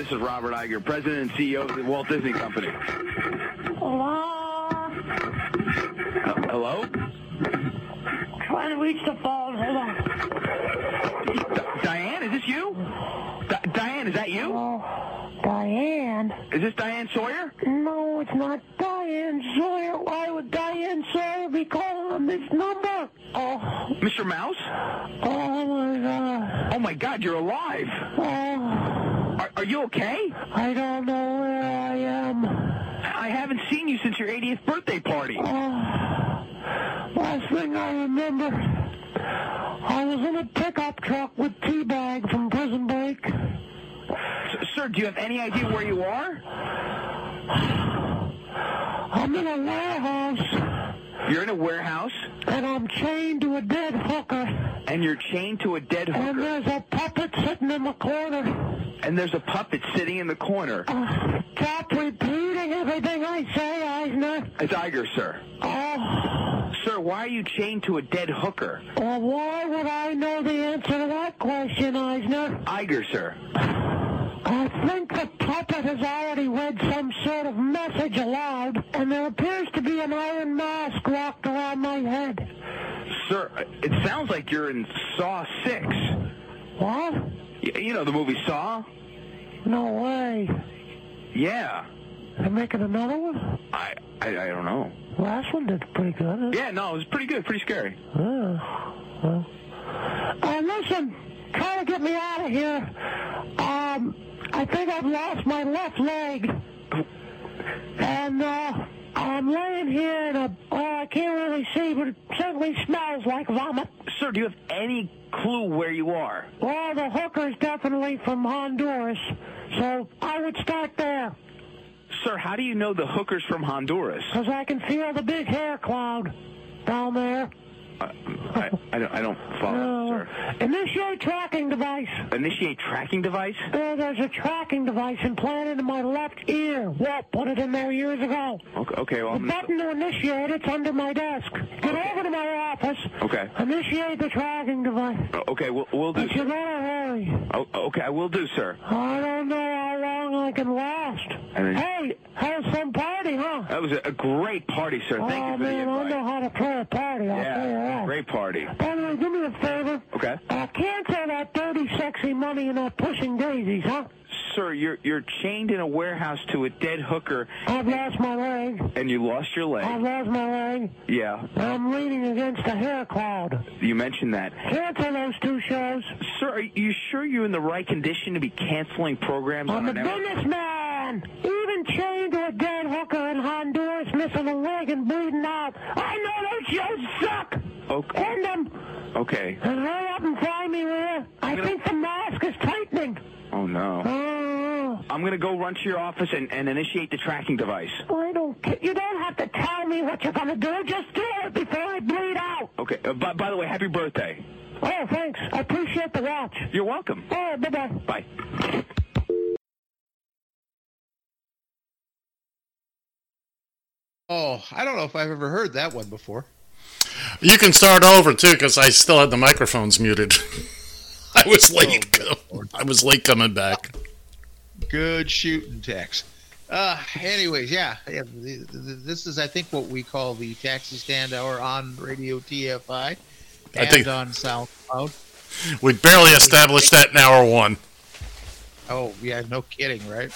This is Robert Iger, President and CEO of the Walt Disney Company. Hello? Hello? Trying to reach the phone. Hold on. D- Diane, is this you? Di- Diane, is that you? Diane? Is this Diane Sawyer? No, it's not Diane Sawyer. Why would Diane Sawyer be calling on this number? Oh, Mr. Mouse? oh my God. Oh my God, you're alive. Oh, Are, are you okay? I don't know where I am. I haven't seen you since your 80th birthday party. Oh, last thing I remember, I was in a pickup truck with T-Bag from Prison Break. S- sir, do you have any idea where you are? I'm in a warehouse, You're in a warehouse, and I'm chained to a dead hooker. and you're chained to a dead hooker. And there's a puppet sitting in the corner. and there's a puppet sitting in the corner. Uh, stop repeating everything I say, Eisner. It's Iger, sir. Oh, Sir, why are you chained to a dead hooker? well, why would I know the answer to that question, Eisner? Iger, sir. I think the puppet has already read some sort of message aloud, and there appears to be an iron mask wrapped around my head. Sir, it sounds like you're in Saw 6. What? Y- You know the movie Saw? No way. Yeah. They're making another one? I, I I don't know. Last one did pretty good. Yeah, no, it was pretty good, pretty scary. Oh, well. Uh, listen, try to get me out of here. Um, I think I've lost my left leg. And, uh, I'm laying here in a, oh, I can't really see, but it certainly smells like vomit. Sir, do you have any clue where you are? Well, the hooker's definitely from Honduras, so I would start there. Sir, how do you know the hooker's from Honduras? Because I can feel the big hair cloud down there. Uh, I, I, don't, I don't follow, Uh, sir. initiate tracking device. Initiate tracking device? There, there's a tracking device implanted in my left ear. Walt put it in there years ago. Okay, okay well, The button to initiate it's under my desk. Get over to my office. Okay. Initiate the tracking device. Okay, we'll, we'll do, But you better hurry. Oh, okay, I will do, sir. I don't know how long I can last. Hey, have some party, huh? That was a, a great party, sir. Thank oh, you for man, the I invite. know how to play a party, I'll Yeah, that. great party. By the way, do me a favor. Okay. Uh, cancel that dirty, sexy money and not pushing daisies, huh? Sir, you're you're chained in a warehouse to a dead hooker, I've lost my leg. and you lost your leg. I've lost my leg. Yeah, I'm leaning against a hair cloud. you mentioned that. Cancel those two shows. Sir, are you sure you're in the right condition to be canceling programs I'm on a an network? businessman. Even chained to a dead hooker in Honduras, missing a leg and bleeding out. I know those shows suck. Okay. End them. Okay. And hurry up and find me where. I think the mask is tightening. Oh no. Oh, I'm gonna go run to your office and, and initiate the tracking device. I don't care. You don't have to tell me what you're gonna do. Just do it before I bleed out. Okay. Uh, by, by the way, happy birthday. Oh, thanks. I appreciate the watch. You're welcome. Oh, bye-bye. Bye. Oh, I don't know if I've ever heard that one before. You can start over too, because I still had the microphones muted. *laughs* I was late. *laughs* I was late coming back. Good shooting, Tex. Uh, anyways, yeah, yeah, th- th- this is, I think, what we call the taxi stand hour on Radio TFI I and think- on SoundCloud. We barely established that in hour one. Oh, yeah, no kidding, right?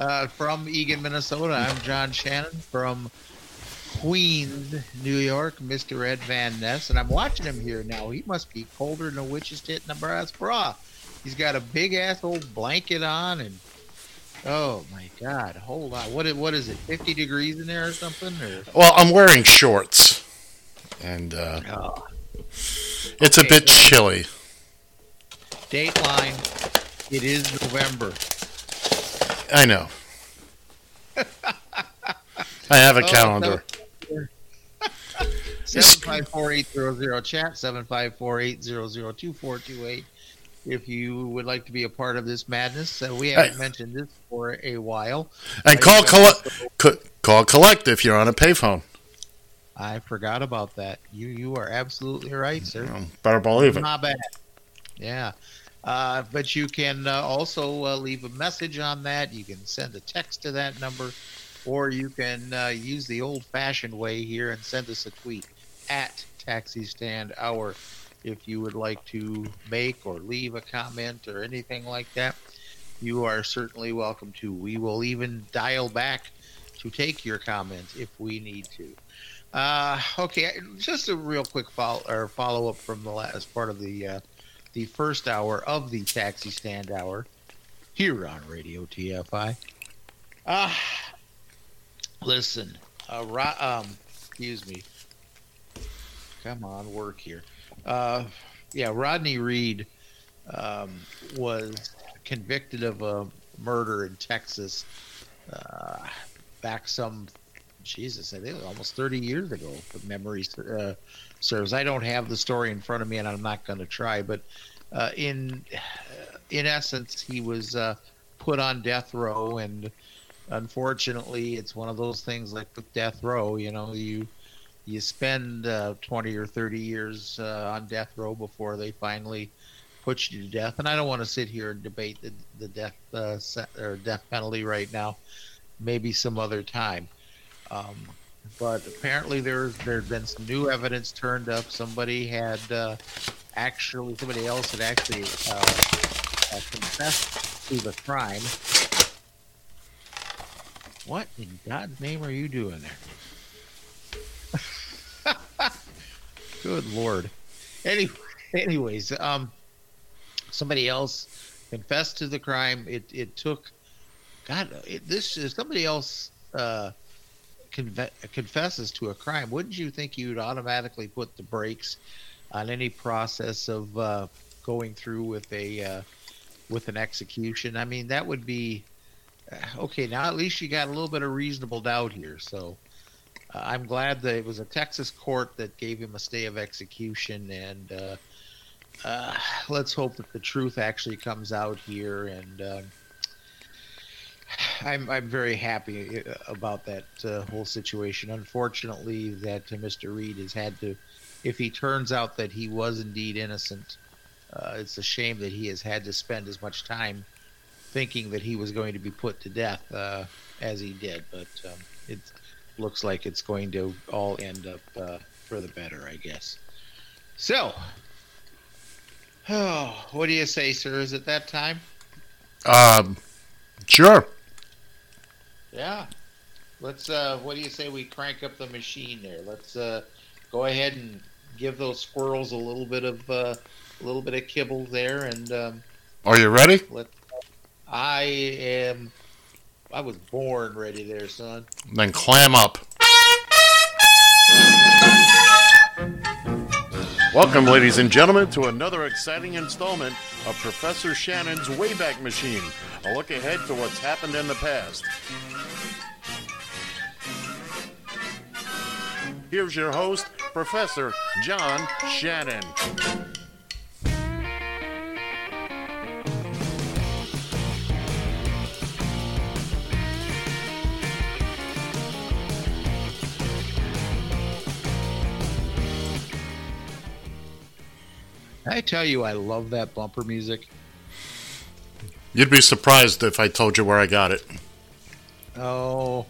Uh, from Eagan, Minnesota, I'm John Shannon. From Queens, New York, Mr. Ed Van Ness, and I'm watching him here now. He must be colder than a witch's tit in a brass bra. He's got a big ass old blanket on, and oh my god, hold on, what what is it? 50 degrees in there or something? Or Well, I'm wearing shorts, and uh, Oh. it's a bit chilly. Dateline, it is November. I know. *laughs* I have a Oh, calendar. Seven five four eight zero zero chat seven five four eight zero zero two four two eight. If you would like to be a part of this madness, uh, we haven't Hey. mentioned this for a while. And Uh, call collect, co- call collect if you're on a payphone. I forgot about that. You you are absolutely right, sir. Better believe it. Not bad. Yeah. Uh, but you can uh, also uh, leave a message on that. You can send a text to that number, or you can uh, use the old fashioned way here and send us a tweet at Taxi Stand Hour if you would like to make or leave a comment or anything like that. You are certainly welcome to. We will even dial back to take your comments if we need to. Uh, okay, just a real quick follow or follow up from the last part of the uh, the first hour of the taxi stand hour here on Radio TFI. Ah, listen, uh, Ro- um, excuse me. Come on, work here. Uh, yeah, Rodney Reed um, was convicted of a murder in Texas uh, back some Jesus, I think almost 30 years ago, if memory uh, serves. I don't have the story in front of me, and I'm not going to try. But uh, in in essence, he was uh, put on death row, and unfortunately, it's one of those things like with death row. You know, you you spend uh, 20 or 30 years uh, on death row before they finally put you to death. And I don't want to sit here and debate the the death uh, or death penalty right now. Maybe some other time. Um, but apparently there's there's been some new evidence turned up. Somebody had uh, actually somebody else had actually uh, confessed to the crime. What in God's name are you doing there? Good lord. Anyway, anyways, um, somebody else confessed to the crime. It it took God. It, this is somebody else. Uh, conve- confesses to a crime, wouldn't you think you'd automatically put the brakes on any process of uh, going through with a uh, with an execution? I mean, that would be uh, okay. Now at least you got a little bit of reasonable doubt here. So uh, I'm glad that it was a Texas court that gave him a stay of execution, and uh, uh, let's hope that the truth actually comes out here and. Um, I'm I'm very happy uh, about that uh, whole situation. Unfortunately, that uh, Mr. Reed has had to, if he turns out that he was indeed innocent, it's a shame that he has had to spend as much time thinking that he was going to be put to death as he did. But um, it looks like it's going to all end up uh, for the better, I guess. So, oh, what do you say, sir? Is it that time? Um, sure. Yeah. Let's uh what do you say we crank up the machine there? Let's uh go ahead and give those squirrels a little bit of uh a little bit of kibble there and um Are you ready? let I am I was born ready there, son. Then clam up. Welcome, ladies and gentlemen, to another exciting installment of Professor Shannon's Wayback Machine. A look ahead to what's happened in the past. Here's your host, Professor John Shannon. I tell you I love that bumper music. You'd be surprised if I told you where I got it. Oh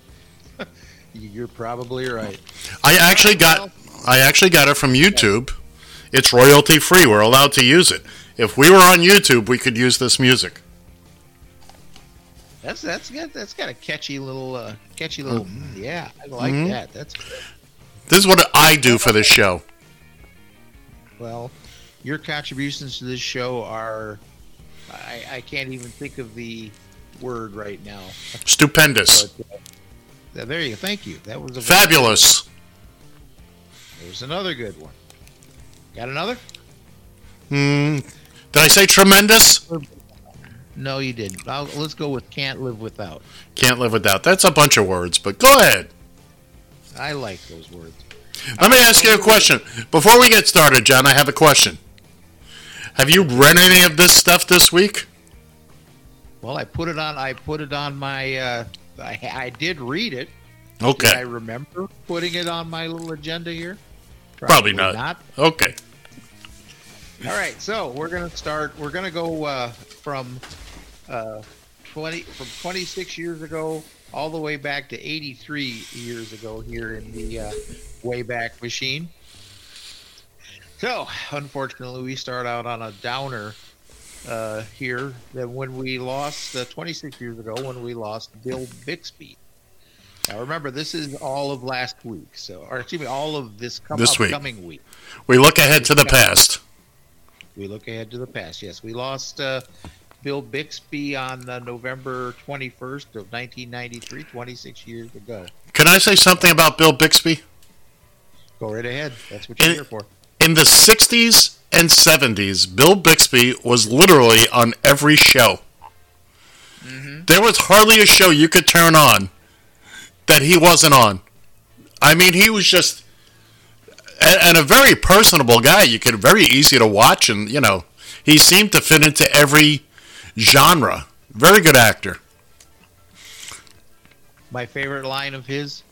*laughs* you're probably right. I actually got I actually got it from YouTube. It's royalty free. We're allowed to use it. If we were on YouTube, we could use this music. That's that's got that's got a catchy little uh, catchy little. mm, yeah, I like Mhm. that. That's good. This is what I do for this show. Well, your contributions to this show are, I, I can't even think of the word right now. Stupendous. But, uh, there you go. Thank you. That was a Fabulous. There's another good one. Got another? Hmm. Did I say tremendous? No, you didn't. I'll, let's go with can't live without. Can't live without. That's a bunch of words, but go ahead. I like those words. Let me ask you a question. Before we get started, John, I have a question. Have you read any of this stuff this week? Well, I put it on. I put it on my. Uh, I, I did read it. Okay. Did I remember putting it on my little agenda here. Probably not. Okay. All right, so we're gonna start. We're gonna go uh, from uh, twenty from twenty six years ago all the way back to eighty three years ago here in the uh, Wayback Machine. So, unfortunately, we start out on a downer uh, here. That when we lost uh, 26 years ago, when we lost Bill Bixby. Now, remember, this is all of last week, so or excuse me, all of this com- This week. upcoming week. We look ahead to the past. We look ahead to the past. Yes, we lost uh, Bill Bixby on uh, November 21st of 1993, 26 years ago. Can I say something about Bill Bixby? Go right ahead. That's what you're here for. In the 60s and 70s, Bill Bixby was literally on every show. Mm-hmm. There was hardly a show you could turn on that he wasn't on. I mean, he was just and, a very personable guy. You could very easy to watch, and you know, he seemed to fit into every genre. Very good actor. My favorite line of his: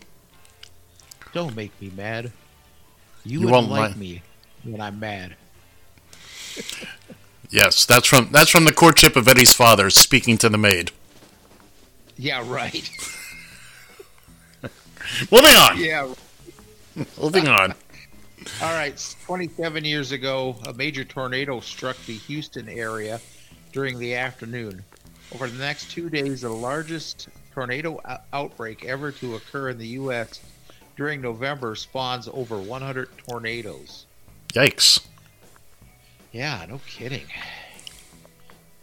"Don't make me mad. You, You wouldn't like- me when I'm mad." Yes, that's from that's from the courtship of Eddie's father speaking to the maid. Yeah, right. *laughs* Moving on. Yeah. *laughs* Moving on. All right, 27 years ago, a major tornado struck the Houston area during the afternoon. Over the next two days, the largest tornado ou- outbreak ever to occur in the U.S. during November spawns over 100 tornadoes. Yikes. Yeah, no kidding.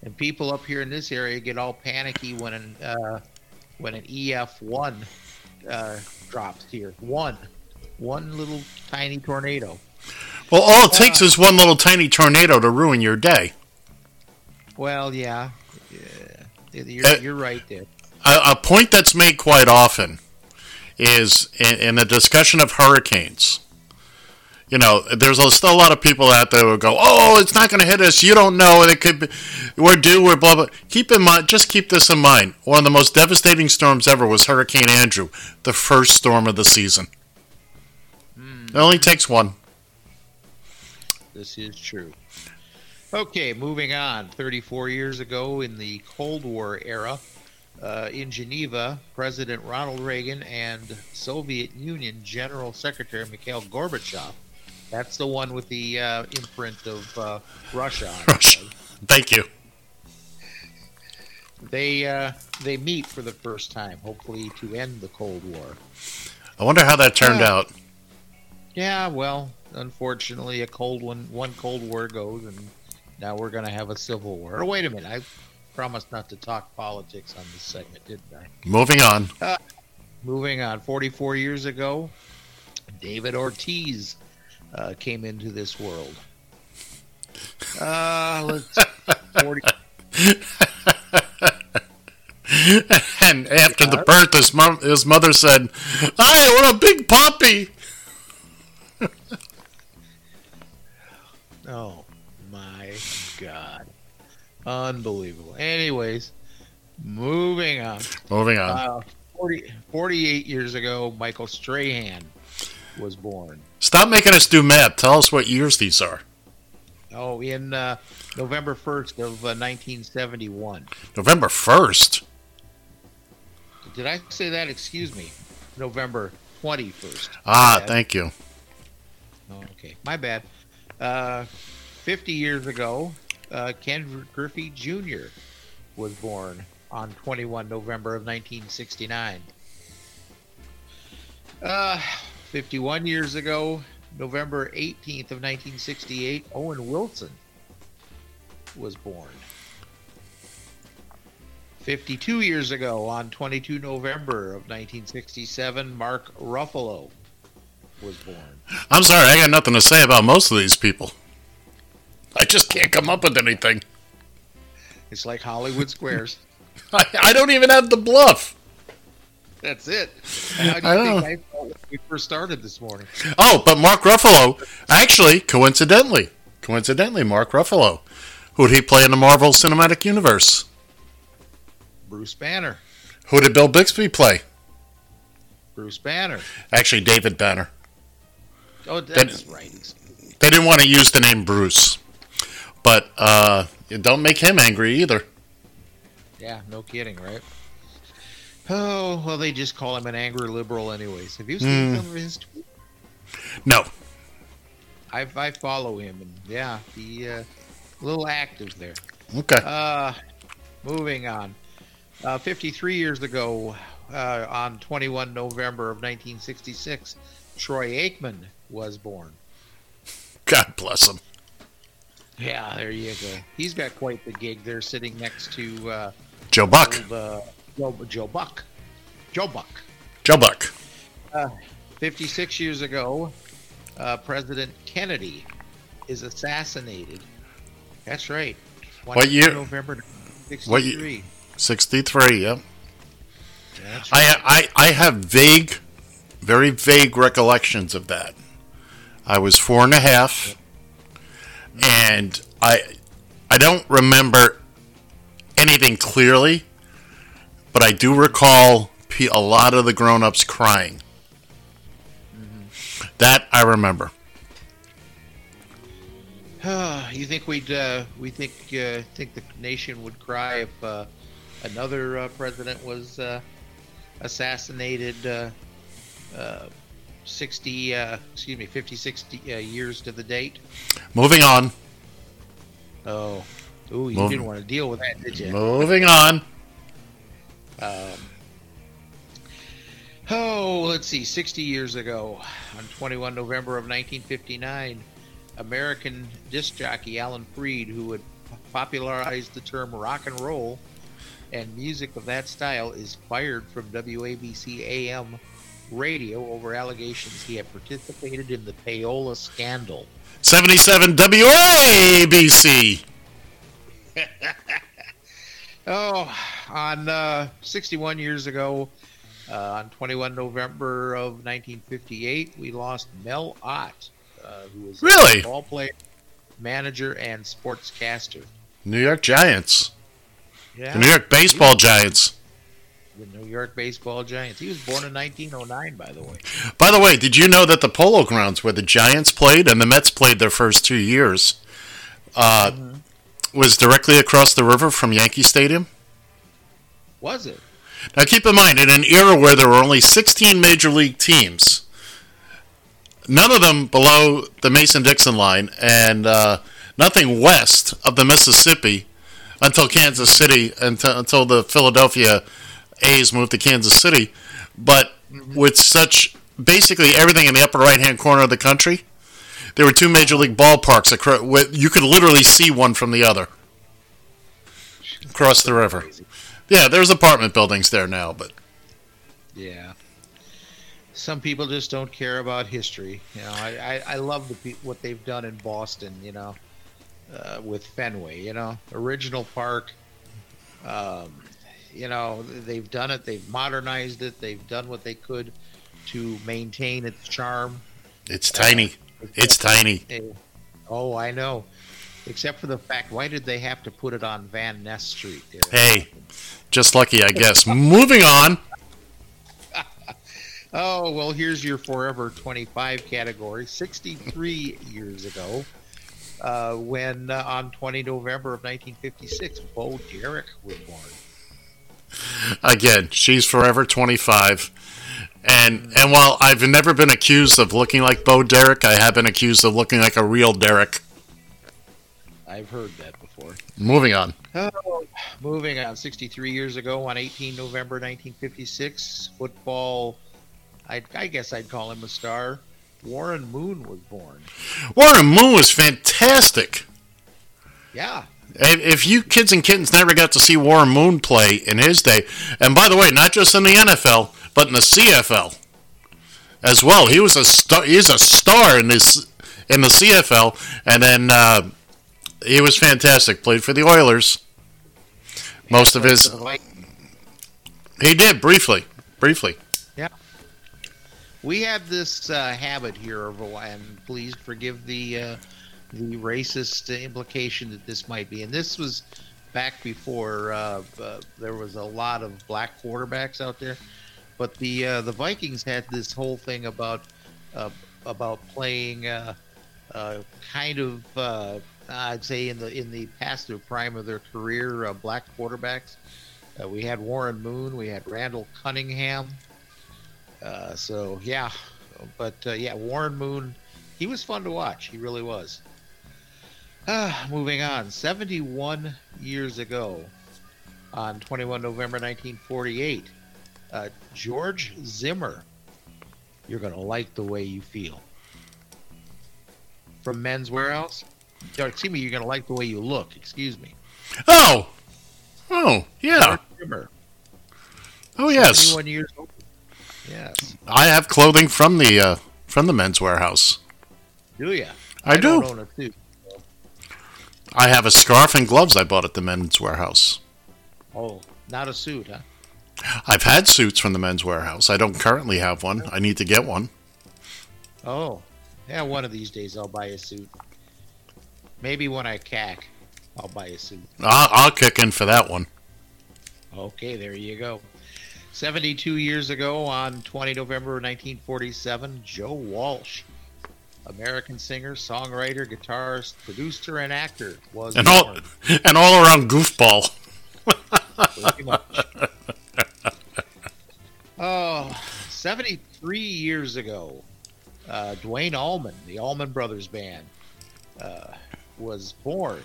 And people up here in this area get all panicky when an uh, when an EF one uh, drops here. One, one little tiny tornado. Well, all it takes is one little tiny tornado to ruin your day. Well, yeah, yeah. You're, Uh, you're right there. A, a point that's made quite often is in, in the discussion of hurricanes. You know, there's a- still a lot of people out there who go, "Oh, it's not going to hit us. You don't know. It could be. We're due. We're blah blah." Keep in mind, just keep this in mind. One of the most devastating storms ever was Hurricane Andrew, the first storm of the season. It only takes one. This is true. Okay, moving on. 34 years ago, in the Cold War era, uh, in Geneva, President Ronald Reagan and Soviet Union General Secretary Mikhail Gorbachev. That's the one with the uh, imprint of uh, Russia on it. Russia. Thank you. They uh, they meet for the first time, hopefully to end the Cold War. I wonder how that turned Uh, out. Yeah, well, unfortunately, a cold one one Cold War goes, and now we're going to have a civil war. Oh, wait a minute, I promised not to talk politics on this segment, didn't I? Moving on. Uh, moving on, 44 years ago, David Ortiz uh, came into this world. Uh, let's *laughs* 40, and after the birth, his, mom, his mother said, "Hi, what a big puppy!" *laughs* Oh my god. Unbelievable. Anyways, moving on. Moving on. Uh, 40, 48 years ago, Michael Strahan was born. Stop making us do math. Tell us what years these are. Oh, in uh, November 1st of uh, 1971. November first. Did I say that? Excuse me. November 21st. Ah, thank you. Oh, okay, my bad. Uh, 50 years ago, uh, Ken Griffey Jr. was born on 21 November of 1969. Uh, 51 years ago, November 18th of 1968, Owen Wilson was born. 52 years ago, on 22 November of 1967, Mark Ruffalo was born. I'm sorry, I got nothing to say about most of these people. I just can't come up with anything. It's like Hollywood Squares. *laughs* I, I don't even have the bluff. That's it. How do I you know. think I felt when we first started this morning? Oh, but Mark Ruffalo, actually, coincidentally, coincidentally, Mark Ruffalo, who did he play in the Marvel Cinematic Universe? Bruce Banner. Who did Bill Bixby play? Bruce Banner. Actually, David Banner. Oh, that's right. They didn't want to use the name Bruce, but uh, don't make him angry either. Yeah, no kidding, right? Oh, well, they just call him an angry liberal, anyways. Have you seen some of his tweets? No, I, I follow him, and yeah, he uh, a little active there. Okay. Uh, moving on. Uh, 53 years ago, uh, on 21 November of 1966, Troy Aikman was born. God bless him. Yeah, there you go. He's got quite the gig there, sitting next to uh, Joe Buck. old, uh, Joe, Joe Buck. Joe Buck. Joe Buck. Uh, 56 years ago, uh, President Kennedy is assassinated. That's right. What year? November What 63. year? Sixty-three. Yep. That's I, I I have vague, very vague recollections of that. I was four and a half, and I I don't remember anything clearly, but I do recall a lot of the grown-ups crying. That I remember. *sighs* you think we'd uh, we think uh, think the nation would cry if uh, another uh, president was uh, assassinated uh, uh, 60 uh, excuse me 50 60 uh, years to the date Moving on. oh ooh you Move- didn't want to deal with that did you Moving on. Um, oh, let's see. 60 years ago, on 21 November of 1959, American disc jockey Alan Freed, who had popularized the term rock and roll and music of that style, is fired from WABC AM radio over allegations he had participated in the payola scandal. Seventy-seven WABC. *laughs* Oh, on uh, 61 years ago, uh, on 21 November of 1958, we lost Mel Ott, uh, who was Really? a ball player, manager, and sportscaster. New York Giants. Yeah. The New York Baseball Giants. The New York Baseball Giants. He was born in 1909, by the way. By the way, did you know that the Polo Grounds where the Giants played and the Mets played their first two years uh, was directly across the river from Yankee Stadium? Was it? Now, keep in mind, in an era where there were only 16 major league teams, none of them below the Mason Dixon line, and uh, nothing west of the Mississippi until Kansas City, until, until the Philadelphia A's moved to Kansas City. But with such basically everything in the upper right hand corner of the country, there were two major league ballparks. acro- with- You could literally see one from the other across the river. Yeah, there's apartment buildings there now, but Yeah. Some people just don't care about history. You know, I, I, I love the pe- what they've done in Boston. You know, uh, with Fenway. You know, original park. Um, you know, they've done it. They've modernized it. They've done what they could to maintain its charm. it's tiny. It's tiny. Eh, Oh, I know. Except for the fact, why did they have to put it on Van Ness Street? There? Hey, just lucky, I guess. Moving on. *laughs* Oh, well, here's your Forever 25 category. 63 years ago, uh, when uh, on 20 November of 1956, Bo Derek was born. Again, she's forever 25. And and while I've never been accused of looking like Bo Derek, I have been accused of looking like a real Derek. I've heard that before. Moving on. Oh, moving on. 63 years ago, on 18 November 1956, football. I, I guess I'd call him a star. Warren Moon was born. Warren Moon was fantastic. Yeah, If if you kids and kittens never got to see Warren Moon play in his day, and by the way, not just in the NFL, but in the CFL as well, he was a star. He's a star in this in the CFL, and then uh, he was fantastic. Played for the Oilers. Most of his, he did briefly, briefly. Yeah. We have this uh, habit here of, and please forgive the uh, the racist implication that this might be. And this was back before uh, uh, there was a lot of black quarterbacks out there. But the uh, the Vikings had this whole thing about uh, about playing uh, uh, kind of uh, I'd say in the in the past or prime of their career uh, black quarterbacks. We had Warren Moon, we had Randall Cunningham. So yeah, but yeah, Warren Moon, he was fun to watch. He really was. Moving on, 71 years ago, on 21 November 1948, uh, George Zimmer. You're gonna like the way you feel. From Men's Wearhouse. Or, excuse me, you're gonna like the way you look. Excuse me. Oh, oh yeah. George Zimmer. Oh yes. 71 years old. Yes. I have clothing from the uh, from the men's wearhouse. Do you? I do. A suit. I have a scarf and gloves I bought at the men's wearhouse. Oh, not a suit, huh? I've had suits from the men's wearhouse. I don't currently have one. I need to get one. Oh, yeah. One of these days I'll buy a suit. Maybe when I cack, I'll buy a suit. I'll, I'll kick in for that one. Okay, there you go. 72 years ago, on 20 November 1947, Joe Walsh, American singer, songwriter, guitarist, producer, and actor, was And all born. and all around goofball. *laughs* Oh, 73 years ago, uh, Duane Allman, the Allman Brothers Band, uh, was born.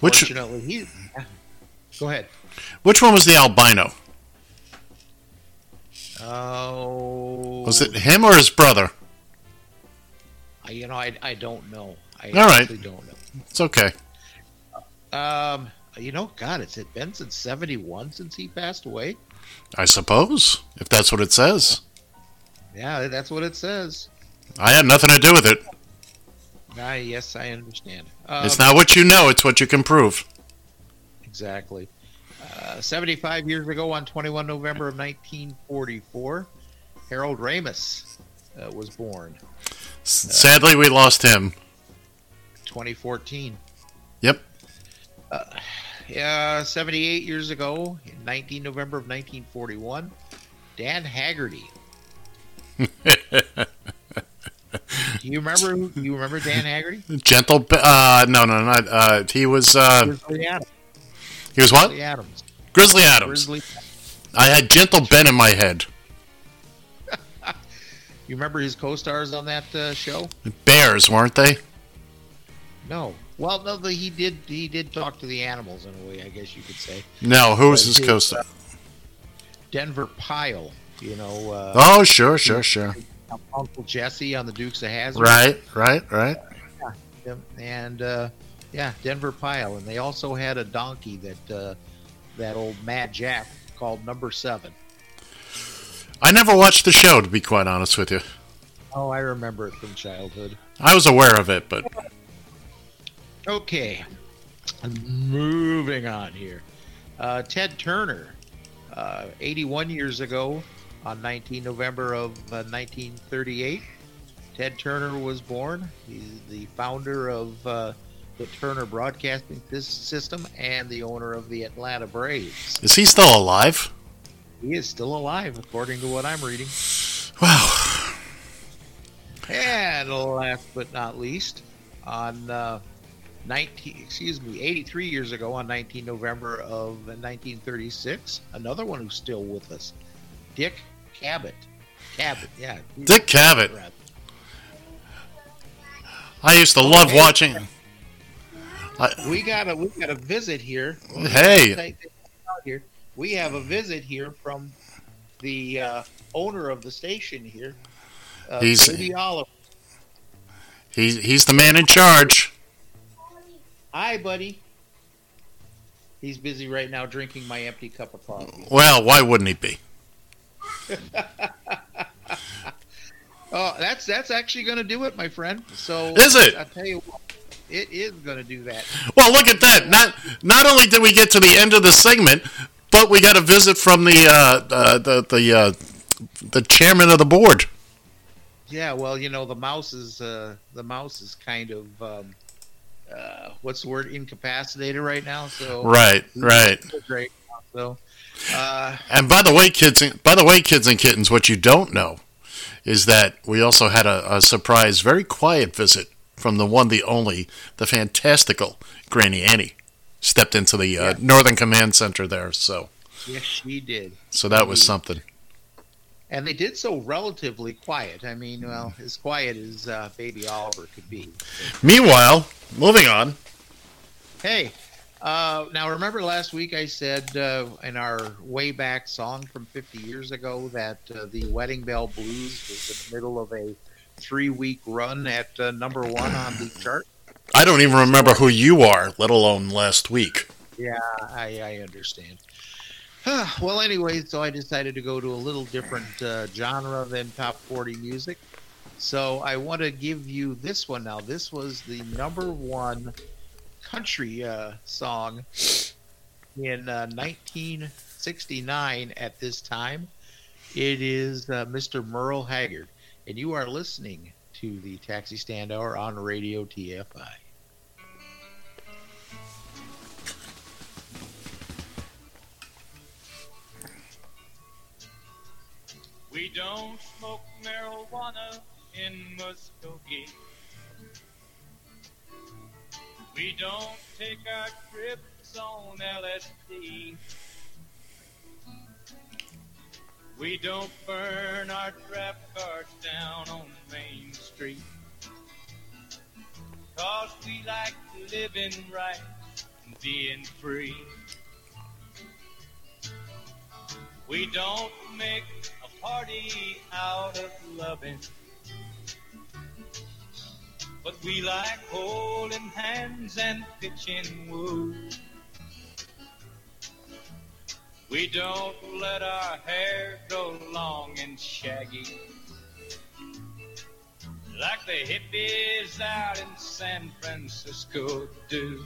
Which- Unfortunately, he. Go ahead. Which one was the albino? Oh. Was it him or his brother? I- You know, I, I don't know. I All right. actually don't know. It's okay. Um, you know, God, it's it been since '71 since he passed away. I suppose if that's what it says. Yeah, that's what it says. I had nothing to do with it. Ah, yes, I understand. it's Um, not what you know; it's what you can prove. Exactly. Uh, 75 years ago, on 21 November of 1944, Harold Ramis uh, was born. Sadly, we lost him. 2014. Yep. Uh, yeah, 78 years ago, in 19 November of 1941, Dan Haggerty. *laughs* Do you remember? who- You remember Dan Haggerty? Gentle. Uh, no, no, not. Uh, he was. Uh, Grizzly Adams. he was what? Grizzly Adams. Grizzly Adams. Grizzly. I had Gentle Ben in my head. *laughs* You remember his co-stars on that uh, show? Bears, weren't they? No. Well, no, the, he did. He did talk to the animals in a way, I guess you could say. No. Who was his co-star? uh, Denver Pyle. You know. Uh, Oh, sure, sure, sure. Uncle Jesse on the Dukes of Hazzard. Right, right, right. Yeah. And uh, yeah, Denver Pyle, and they also had a donkey that uh, that old Mad Jack called Number Seven. I never watched the show, to be quite honest with you. Oh, I remember it from childhood. I was aware of it, but Okay, moving on here. Uh, Ted Turner, uh, 81 years ago, on 19 November of uh, 1938, Ted Turner was born. He's the founder of uh, the Turner Broadcasting System and the owner of the Atlanta Braves. is he still alive? He is still alive, according to what I'm reading. Wow. And last but not least, on uh, 19, excuse me, 83 years ago, on 19 November of 1936, another one who's still with us, Dick Cavett. Cavett, yeah. Dick Cavett. I used to love watching. I- we got a we got a visit here. Hey. here we have a visit here from the uh, owner of the station here. Uh, He's- Rudy Oliver. He's he's the man in charge. Hi, buddy. He's busy right now drinking my empty cup of coffee. Well, why wouldn't he be? *laughs* Oh, that's that's actually going to do it, my friend. So Is it? I tell you what, it is going to do that. Well, look at that. Not not only did we get to the end of the segment, but we got a visit from the uh, uh, the the uh, the chairman of the board. Yeah, well, you know, the mouse is uh, the mouse is kind of um, uh, what's the word incapacitated right now. So Right, right. Great. So uh, And by the way, kids, by the way, kids and kittens, what you don't know is that we also had a, a surprise, very quiet visit from the one, the only, the fantastical Granny Annie stepped into the uh, Northern Command Center there. So, yes, she did. so that was something. And they did so relatively quiet. I mean, well, as quiet as uh, Baby Oliver could be. Meanwhile, moving on. Hey, uh, now remember last week I said uh, in our way back song from 50 years ago that uh, the Wedding Bell Blues was in the middle of a three week run at uh, number one on the chart? I don't even remember who you are, let alone last week. Yeah, I, I understand. Well, anyway, so I decided to go to a little different uh, genre than top 40 music. So I want to give you this one now. This was the number one country uh, song in uh, 1969 at this time. It is uh, Mr. Merle Haggard. And you are listening to the Taxi Stand Hour on Radio TFI. We don't smoke marijuana in Muskogee. We don't take our trips on LSD. We don't burn our trap cards down on Main Street. Cause we like living right and being free. We don't make party out of loving. But we like holding hands and pitching woo. We don't let our hair grow long and shaggy. Like the hippies out in San Francisco do.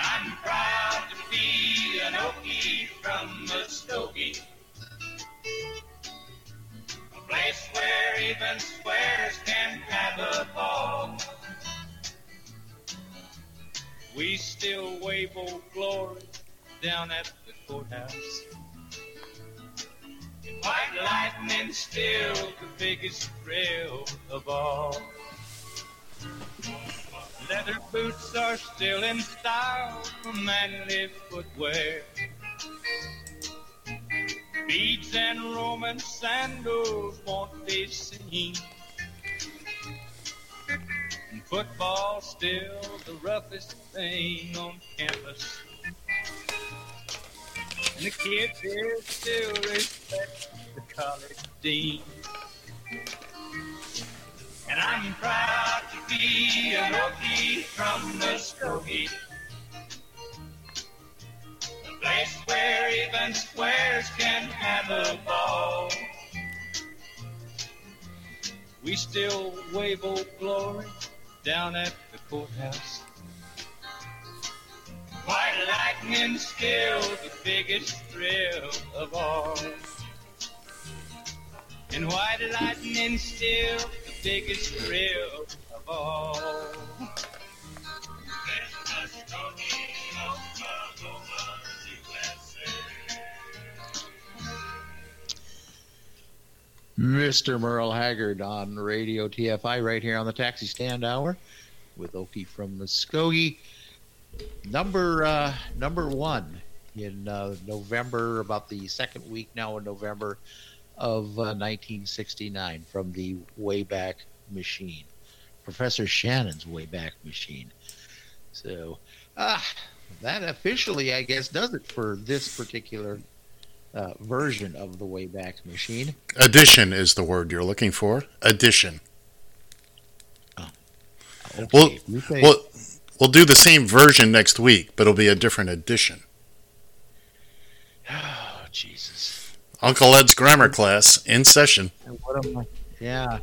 I'm proud to be an Okie from Muskogee. A place where even squares can have a ball. We still wave old glory down at the courthouse. White lightning still the biggest thrill of all. Leather boots are still in style for manly footwear. Beads and Roman sandals won't be seen. And football's still the roughest thing on campus. And the kids here still respect the college dean. And I'm proud to be an Okie from Muskogee. A place where even squares can have a ball. We still wave old glory down at the courthouse. White lightning still the biggest thrill of all. And white lightning still the biggest thrill of all. Mr. Merle Haggard on Radio TFI right here on the Taxi Stand Hour with Okie from Muskogee. Number uh, number one in uh, November, about the second week now in November of uh, 1969 from the Wayback Machine. Professor Shannon's Wayback Machine. So, ah, that officially, I guess, does it for this particular uh, version of the Wayback Machine. Addition is the word you're looking for. Addition. Okay, We'll, you say- we'll, we'll do the same version next week, but it'll be a different edition. *sighs* *sighs* *sighs* Uncle Ed's grammar class in session. What am I? Yeah.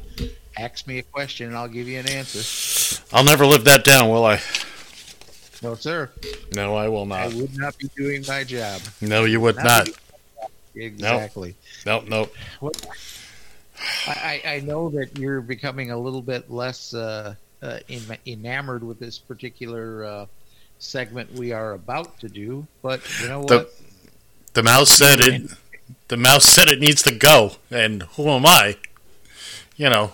Ask me a question and I'll give you an answer. I'll never live that down, will I? No, sir. No, I will not. I would not be doing my job. No, you would not. Exactly. Nope, nope. What, I, I know that you're becoming a little bit less uh, uh, en- enamored with this particular uh, segment we are about to do, but you know The, what? the mouse said it. The mouse *laughs* said it needs to go, and who am I? You know.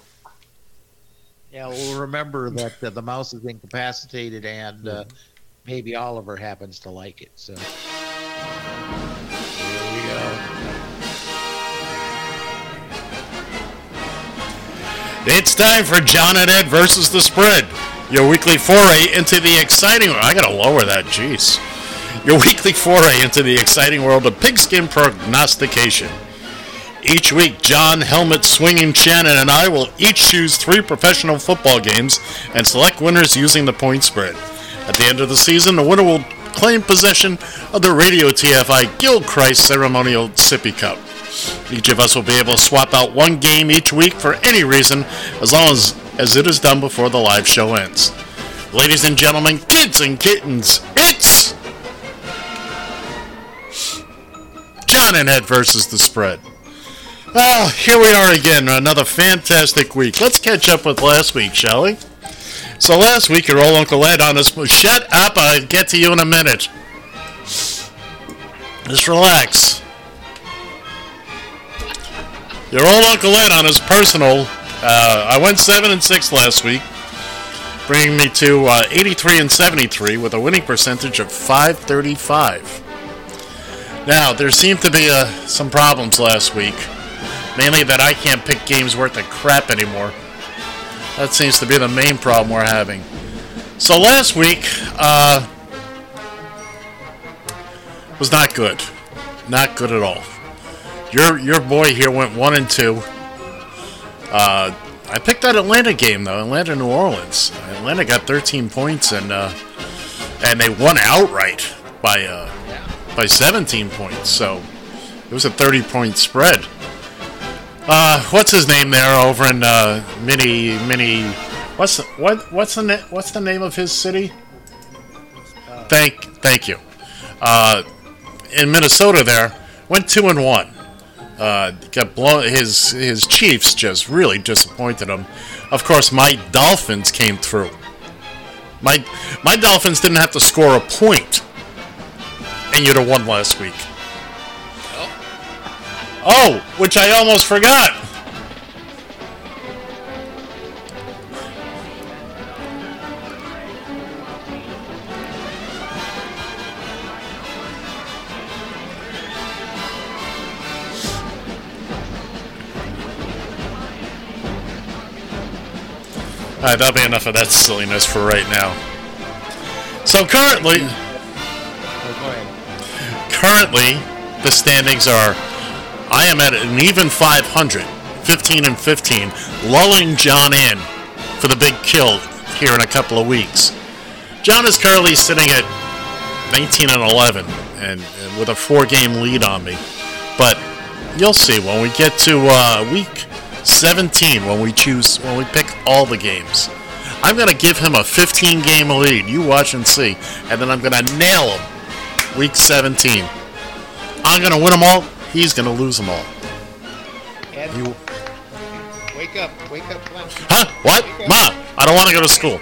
Yeah, well, remember that uh, the mouse is incapacitated, and uh, maybe Oliver happens to like it. So here we go. It's time for John and Ed versus the spread. Your weekly foray into the exciting. I gotta lower that, jeez. Your weekly foray into the exciting world of pigskin prognostication. Each week, John, helmet swinging Shannon, and I will each choose three professional football games and select winners using the point spread. At the end of the season, the winner will claim possession of the Radio TFI Gilchrist Ceremonial Sippy Cup. Each of us will be able to swap out one game each week for any reason, as long as, as it is done before the live show ends. Ladies and gentlemen, kids and kittens, it's John and Ed versus the spread. Well, here we are again, another fantastic week. Let's catch up with last week, shall we? So last week, your old Uncle Ed on his... Shut up, I'll get to you in a minute. Just relax. Your old Uncle Ed on his personal... Uh, I went 7 and 6 last week, bringing me to uh, 83 and 73 with a winning percentage of 535. Now, there seemed to be uh, some problems last week. Mainly that I can't pick games worth of crap anymore. That seems to be the main problem we're having. So last week uh, was not good, not good at all. Your your boy here went one and two. Uh, I picked that Atlanta game though, Atlanta New Orleans. Atlanta got 13 points and uh, and they won outright by uh, by 17 points. So it was a 30 point spread. Uh, what's his name there over in uh, mini mini? What's the, what what's the na- what's the name of his city? Thank thank you. Uh, in Minnesota, there went two and one. Uh, got blown. His his Chiefs just really disappointed him. Of course, my Dolphins came through. My my Dolphins didn't have to score a point, you to one last week. Oh. oh, which I almost forgot. Alright, that'll be enough of that silliness for right now. So currently, currently, the standings are I am at an even 500, 15 and 15, lulling John in for the big kill here in a couple of weeks. John is currently sitting at 19 and 11, and, and with a four-game lead on me. But you'll see when we get to uh, week 17, when we choose, when we pick all the games. I'm gonna give him a 15-game lead. You watch and see, and then I'm gonna nail him week 17. I'm gonna win them all. He's gonna lose them all. Ed, You, wake up, wake up, come on. huh? What? Ma, I don't want to go to school. *laughs*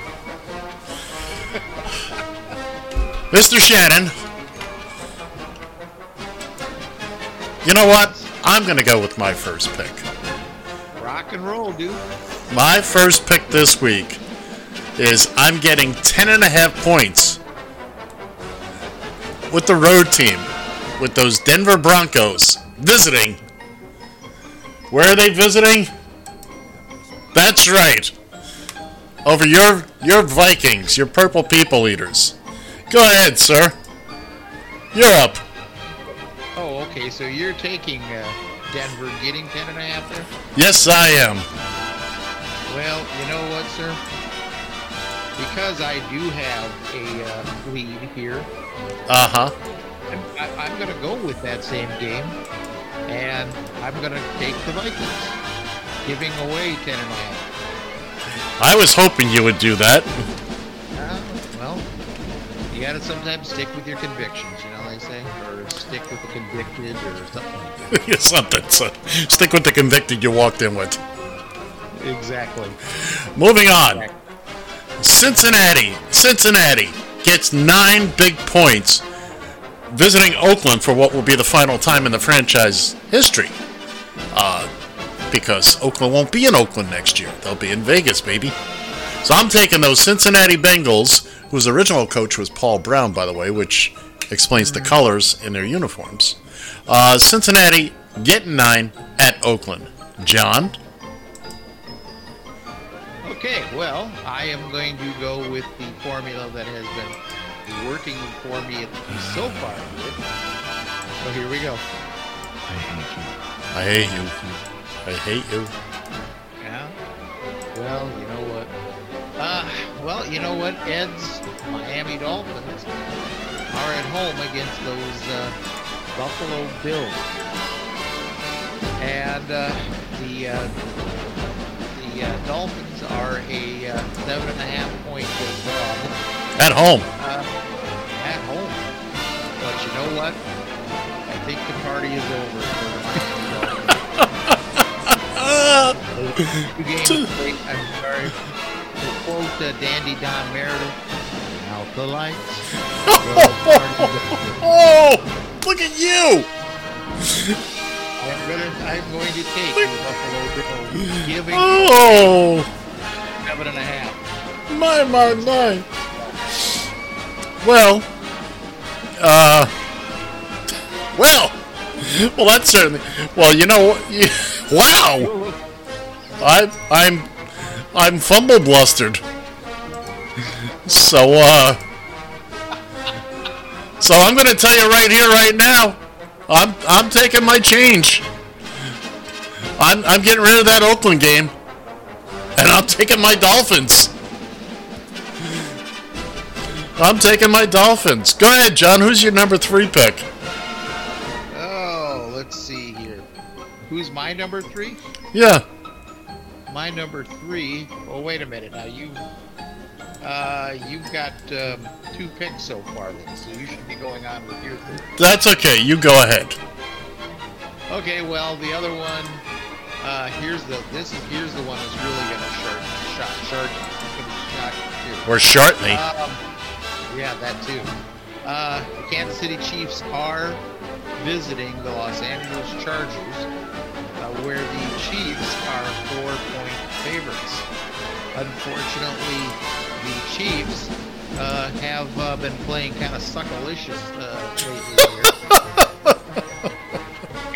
Mr. Shannon. You know what? I'm gonna go with my first pick. Rock and roll, dude. My first pick this week is I'm getting 10 and a half points with the road team, with those Denver Broncos visiting. Where are they visiting? That's right. over your your Vikings, your purple people eaters. Go ahead, sir. You're up. Oh, okay. So you're taking uh, Denver, getting ten and a half there. Yes, I am. Well, you know what, sir? Because I do have a uh, lead here, Uh huh. I'm, I, I'm going to go with that same game, and I'm going to take the Vikings, giving away ten and a half. I was hoping you would do that. Uh, well, you got to sometimes stick with your convictions, you know they say, or stick with the convicted, or something. like that. *laughs* Something. So stick with the convicted you walked in with. Exactly. Moving on. Cincinnati. Cincinnati gets nine big points visiting Oakland for what will be the final time in the franchise history. Uh, because Oakland won't be in Oakland next year. They'll be in Vegas, baby. So I'm taking those Cincinnati Bengals, whose original coach was Paul Brown, by the way, which explains the colors in their uniforms. Uh, Cincinnati getting nine at Oakland. John? Okay, well, I am going to go with the formula that has been working for me so far. So here we go. I hate you. I hate you. I hate you. Yeah. Well, you know what? Uh, well, you know what? Ed's Miami Dolphins are at home against those uh, Buffalo Bills, and uh, the uh, the uh, Dolphins are a uh, seven and a half point dog. At home. Uh, at home. But you know what? I think the party is over. Two games late, I'm sorry. To quote uh, Dandy Don Meredith, out the lights. *laughs* Oh, look at you! I'm going to take Buffalo giving Oh, seven and a half. my, my, my. Well, uh, well, well, that's certainly. Well, you know, what? wow. I, I'm, I'm fumble blustered. So, uh, so I'm going to tell you right here, right now, I'm, I'm taking my change. I'm, I'm getting rid of that Oakland game, and I'm taking my Dolphins. I'm taking my Dolphins. Go ahead, John. Who's your number three pick? Oh, let's see here. Who's my number three? Yeah. My number three. Oh, wait a minute. Now you, uh, you've got um, two picks so far, then, so you should be going on with your third. That's okay. You go ahead. Okay, well, the other one. Uh, here's the. This is here's the one that's really gonna short shot short. Shock too. Or short me. Um, yeah, that too. Uh, the Kansas City Chiefs are visiting the Los Angeles Chargers, uh, where the Chiefs are four-point favorites. Unfortunately, the Chiefs uh, have uh, been playing kind of suckalicious uh, lately here.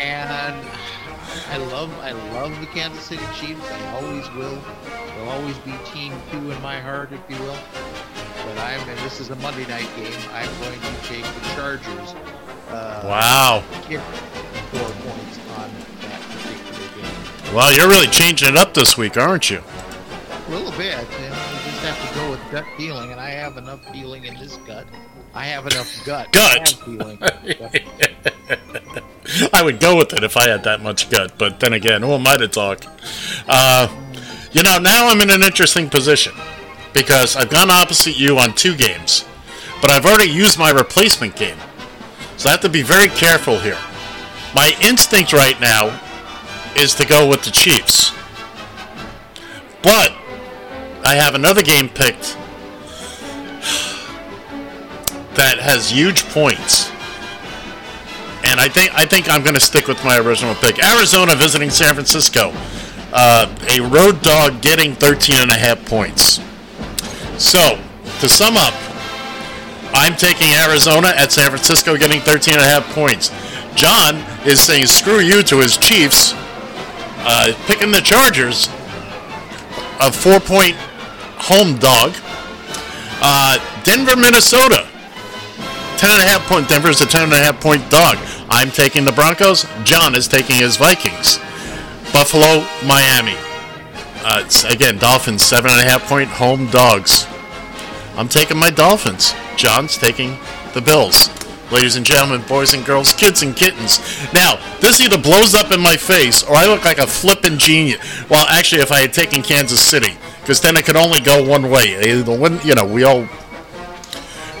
*laughs* and I love, I love the Kansas City Chiefs. I always will. They'll always be team two in my heart, if you will. But I'm, and this is a Monday night game. I'm going to take the Chargers. Uh, Wow. Four points on that particular game. Well, you're really changing it up this week, aren't you? A little bit. You, know, gut feeling, and I have enough feeling in this gut. I have enough gut. Gut. feeling. *laughs* I would go with it if I had that much gut, but then again, who am I to talk? Uh, you know, now I'm in an interesting position because I've gone opposite you on two games, but I've already used my replacement game. So I have to be very careful here. My instinct right now is to go with the Chiefs. But I have another game picked that has huge points. And I think I think I'm going to stick with my original pick. Arizona visiting San Francisco. Uh, a road dog getting 13 and a half points. So, to sum up, I'm taking Arizona at San Francisco getting 13 and a half points. John is saying screw you to his Chiefs, uh, picking the Chargers, a four point home dog. Uh, Denver, Minnesota. Ten and a half point. Denver's a ten and a half point dog. I'm taking the Broncos. John is taking his Vikings. Buffalo, Miami. Uh, again, Dolphins seven and a half point home dogs. I'm taking my Dolphins. John's taking the Bills. Ladies and gentlemen, boys and girls, kids and kittens. Now, this either blows up in my face or I look like a flippin' genius. Well, actually, if I had taken Kansas City, because then it could only go one way. Either one, you know, we all.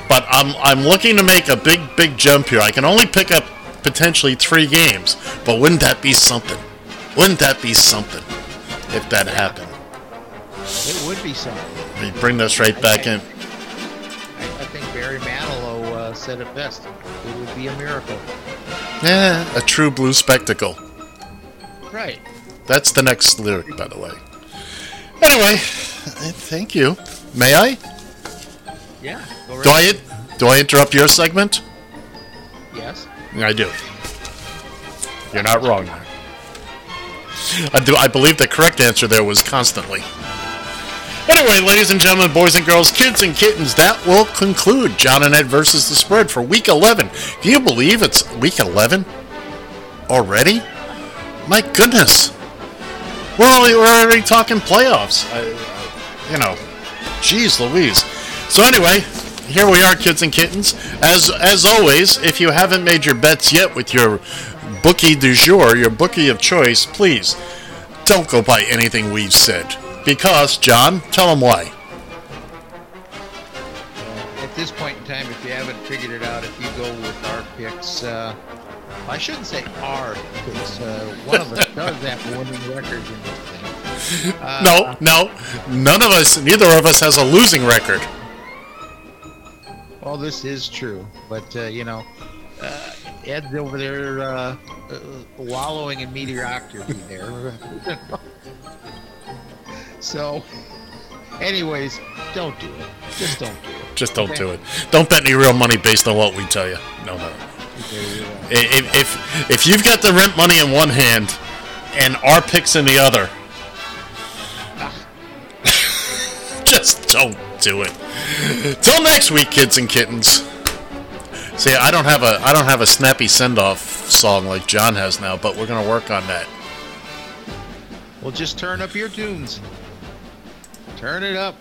But I'm I'm looking to make a big big jump here. I can only pick up potentially three games, but wouldn't that be something? Wouldn't that be something if that happened? It would be something. Let me bring this right back in. I, I think Barry Manilow uh, said it best. It would be a miracle. Yeah, a true blue spectacle. Right. That's the next lyric, by the way. Anyway, thank you. May I? Yeah. Do. I do I interrupt your segment? Yes. I do. You're not wrong. I do. I believe the correct answer there was constantly. Anyway, ladies and gentlemen, boys and girls, kids and kittens, that will conclude John and Ed versus the spread for Week 11. Do you believe it's Week 11 already? My goodness, we're already, we're already talking playoffs. I, you know, jeez Louise. So anyway, here we are, kids and kittens. As as always, if you haven't made your bets yet with your bookie du jour, your bookie of choice, please don't go by anything we've said. Because, John, tell them why. At this point in time, if you haven't figured it out, if you go with our picks, uh, I shouldn't say our picks. Uh, one of us does have winning records in this thing. Uh, no, no, none of us, neither of us has a losing record. Well, this is true, but uh, you know, uh, Ed's over there uh, uh, wallowing in mediocrity there. *laughs* so, anyways, don't do it. Just don't do it. Just don't Okay? do it. Don't bet any real money based on what we tell you. No, no. If, if if you've got the rent money in one hand and our picks in the other, *laughs* just don't do it. Till next week, kids and kittens. See, I don't have a I don't have a snappy send off song like John has now, but we're gonna work on that. Well, just turn up your tunes. Turn it up.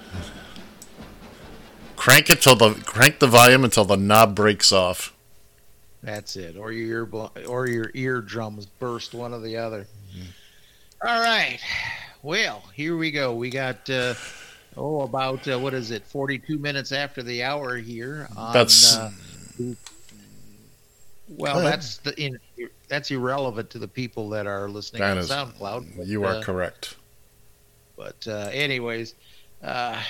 Crank it till the crank the volume until the knob breaks off. That's it. Or your ear or your eardrums burst, one or the other. All right. Well, here we go. We got uh, oh about uh, what is it? Forty-two minutes after the hour here. On, That's- uh, well, that's the in, that's irrelevant to the people that are listening That on is- SoundCloud. but, You are uh, correct. But uh, anyways, uh,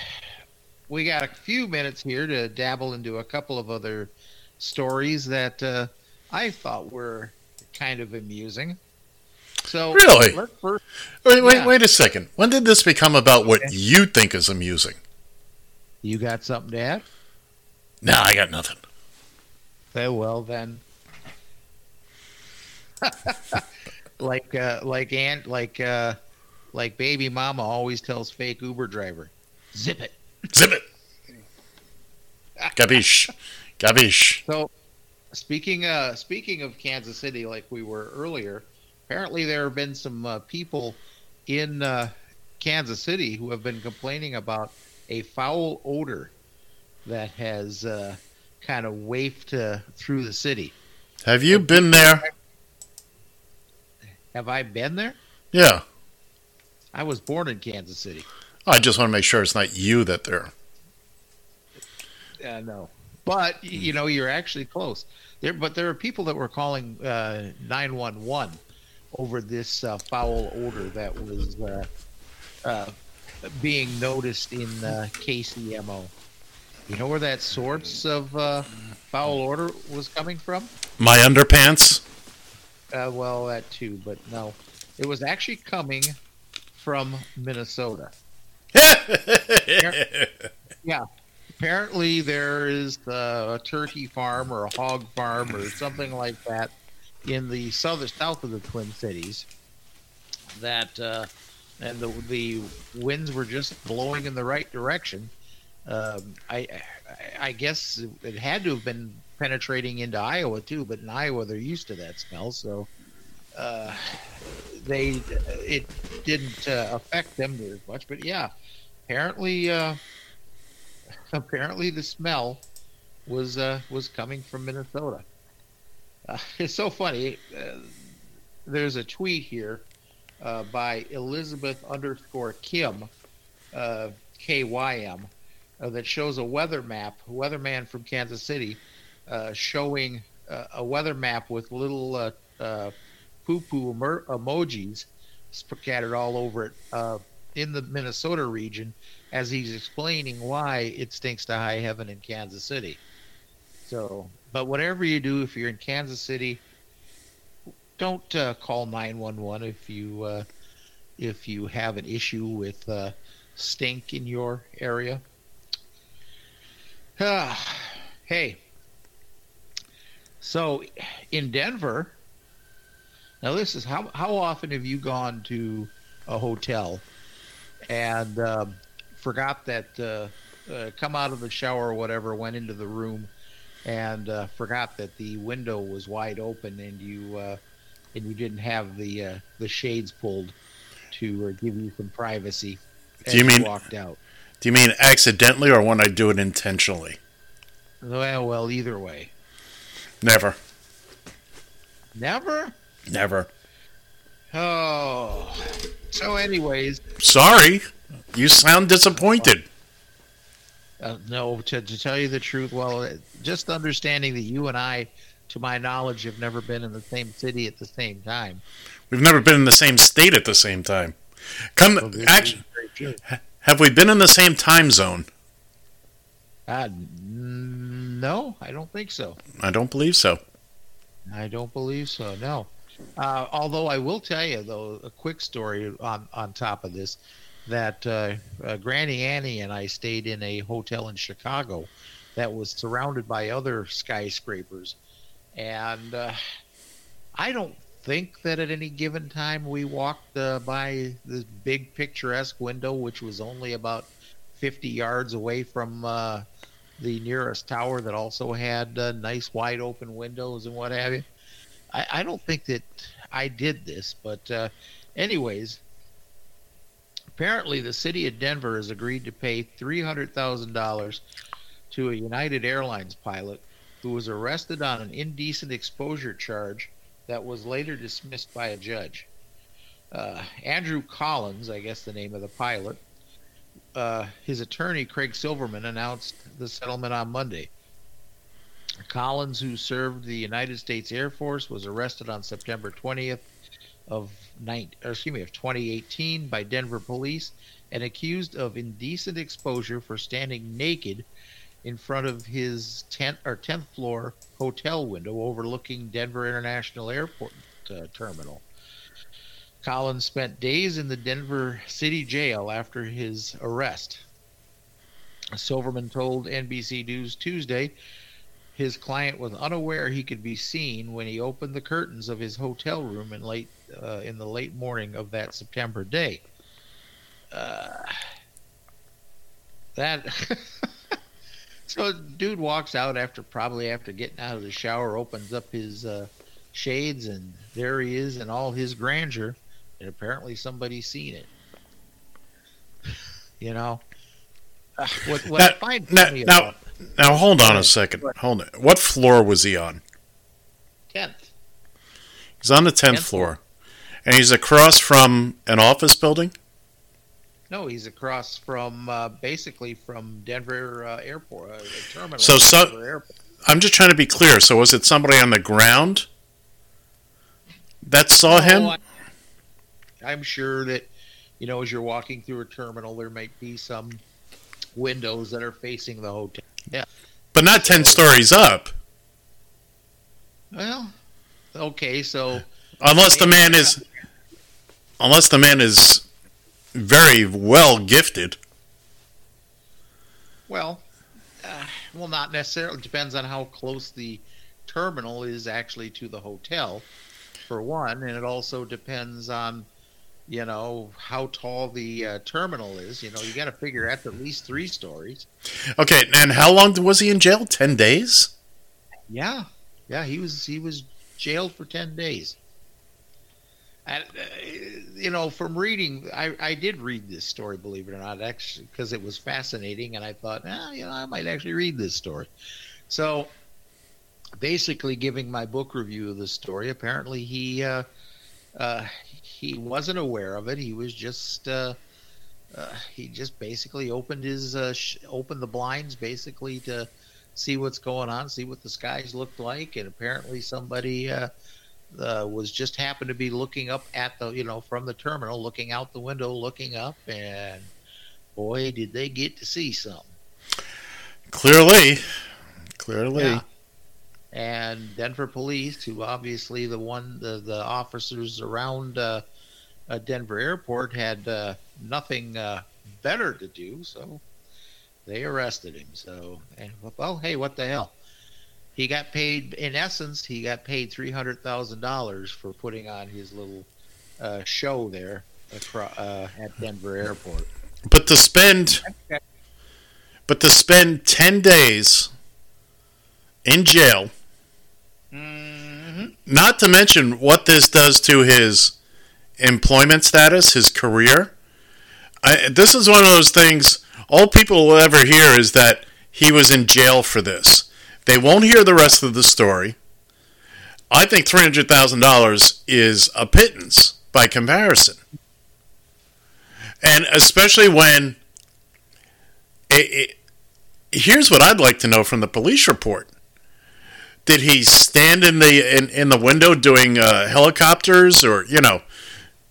we got a few minutes here to dabble into a couple of other stories that uh, I thought were kind of amusing. So Really? first, Wait, wait, Yeah. wait a second. When did this become about what you think is amusing? you got something to add? Nah, I got nothing. Okay, well then, *laughs* like uh, like aunt like uh, like baby mama always tells fake Uber driver, zip it. Zip it. Gabish. Gabish. So, speaking uh, speaking of Kansas City, like we were earlier, apparently there have been some uh, people in uh, Kansas City who have been complaining about a foul odor that has uh, kind of wafted uh, through the city. Have you been there? Have I been there? Yeah. I was born in Kansas City. I just want to make sure it's not you that they're. Uh, no, but you know you're actually close. There, but there are people that were calling nine one one over this uh, foul odor that was uh, uh, being noticed in uh, KCMO. You know where that source of uh, foul odor was coming from? My underpants? Uh, well, that too, but no, it was actually coming from Minnesota. *laughs* yeah, apparently there is a turkey farm or a hog farm or something like that in the southern south of the Twin Cities that uh, and the the winds were just blowing in the right direction. Um, I, I guess it had to have been penetrating into Iowa too, but in Iowa they're used to that smell, so uh, they it didn't uh, affect them as much. But yeah, apparently uh, *laughs* apparently the smell was uh, was coming from Minnesota. Uh, *laughs* it's so funny. Uh, there's a tweet here uh, by Elizabeth underscore Kim uh, KYM uh, that shows a weather map, a weatherman from Kansas City, uh, showing a weather map with little poo poo emer- emojis scattered all over it in the Minnesota region as he's explaining why it stinks to high heaven in Kansas City. So, but whatever you do, if you're in Kansas City, don't uh, call 911 if you uh, if you have an issue with uh, stink in your area. *sighs* Hey, so in Denver, now this is how how often have you gone to a hotel and um, forgot that uh, uh, come out of the shower or whatever, went into the room and uh, forgot that the window was wide open and you uh, and you didn't have the uh, the shades pulled to uh, give you some privacy. Do you mean walked out? Do you mean accidentally or when I do it intentionally? Well, well, either way. Never. Never. Never. Oh. So, anyways, Sorry. You sound disappointed. uh, no. To, to tell you the truth, well, just understanding that you and I, to my knowledge, have never been in the same city at the same time. We've never been in the same state at the same time. Come, actually, have we been in the same time zone? Uh, no, I don't think so. I don't believe so. I don't believe so. No. Uh, although I will tell you, though, a quick story on on top of this, that uh, uh, Granny Annie and I stayed in a hotel in Chicago that was surrounded by other skyscrapers, and uh, I don't think that at any given time we walked uh, by this big picturesque window, which was only about 50 yards away from uh, the nearest tower that also had uh, nice wide open windows and what have you. I, I don't think that I did this, but uh, anyways, apparently the city of Denver has agreed to pay $300,000 to a United Airlines pilot who was arrested on an indecent exposure charge that was later dismissed by a judge. Uh, Andrew Collins, I guess the name of the pilot, uh, his attorney Craig Silverman announced the settlement on Monday. Collins, who served the United States Air Force, was arrested on September 20th of nine, or excuse me, of 2018 by Denver police and accused of indecent exposure for standing naked in front of his 10th or 10th floor hotel window overlooking Denver International Airport uh, terminal. Collins spent days in the Denver City Jail after his arrest. Silverman told NBC News Tuesday his client was unaware he could be seen when he opened the curtains of his hotel room in late uh, in the late morning of that September day. Uh, that *laughs* so dude walks out after probably after getting out of the shower, opens up his uh, shades, and there he is in all his grandeur, and apparently somebody's seen it. You know, what what I Now, find now, funny now, about now, hold on a second. Hold on. What floor was he on? tenth. He's on the 10th floor. And he's across from an office building? No, he's across from uh, basically from Denver uh, Airport uh, terminal. So, so Airport. I'm just trying to be clear. So, was it somebody on the ground that saw him? Oh, I- I'm sure that you know as you're walking through a terminal, there might be some windows that are facing the hotel. Yeah. But not 10 stories up. Well, okay, so Unless the man is unless the man is very well gifted. well, uh, well, not necessarily. Depends on how close the terminal is actually to the hotel, for one, and it also depends on you know how tall the uh, terminal is. You know, you got to figure that's at least three stories. Okay, and how long was he in jail? Ten days. Yeah, yeah, he was he was jailed for ten days. And uh, you know, from reading, I I did read this story, believe it or not, actually, because it was fascinating, and I thought, ah, you know, I might actually read this story. So, basically, giving my book review of the story, apparently he uh, uh, he wasn't aware of it. He was just uh, uh, he just basically opened his uh, sh- opened the blinds basically to see what's going on, see what the skies looked like, and apparently somebody uh, was just happened to be looking up at the you know from the terminal, looking out the window, looking up, and boy, did they get to see something. Clearly, clearly. Yeah. And Denver police, who obviously the one the, the officers around uh, uh, Denver airport had uh, nothing uh, better to do, so they arrested him. So, and well, hey, what the hell? He got paid. In essence, he got paid three hundred thousand dollars for putting on his little uh, show there acro- uh, at Denver airport. But to spend, but to spend ten days in jail, not to mention what this does to his employment status, his career. I, this is one of those things. All people will ever hear is that he was in jail for this. They won't hear the rest of the story. I think three hundred thousand dollars is a pittance by comparison, and especially when. It, it, here's what I'd like to know from the police report: Did he stand in the in, in the window doing uh, helicopters, or you know,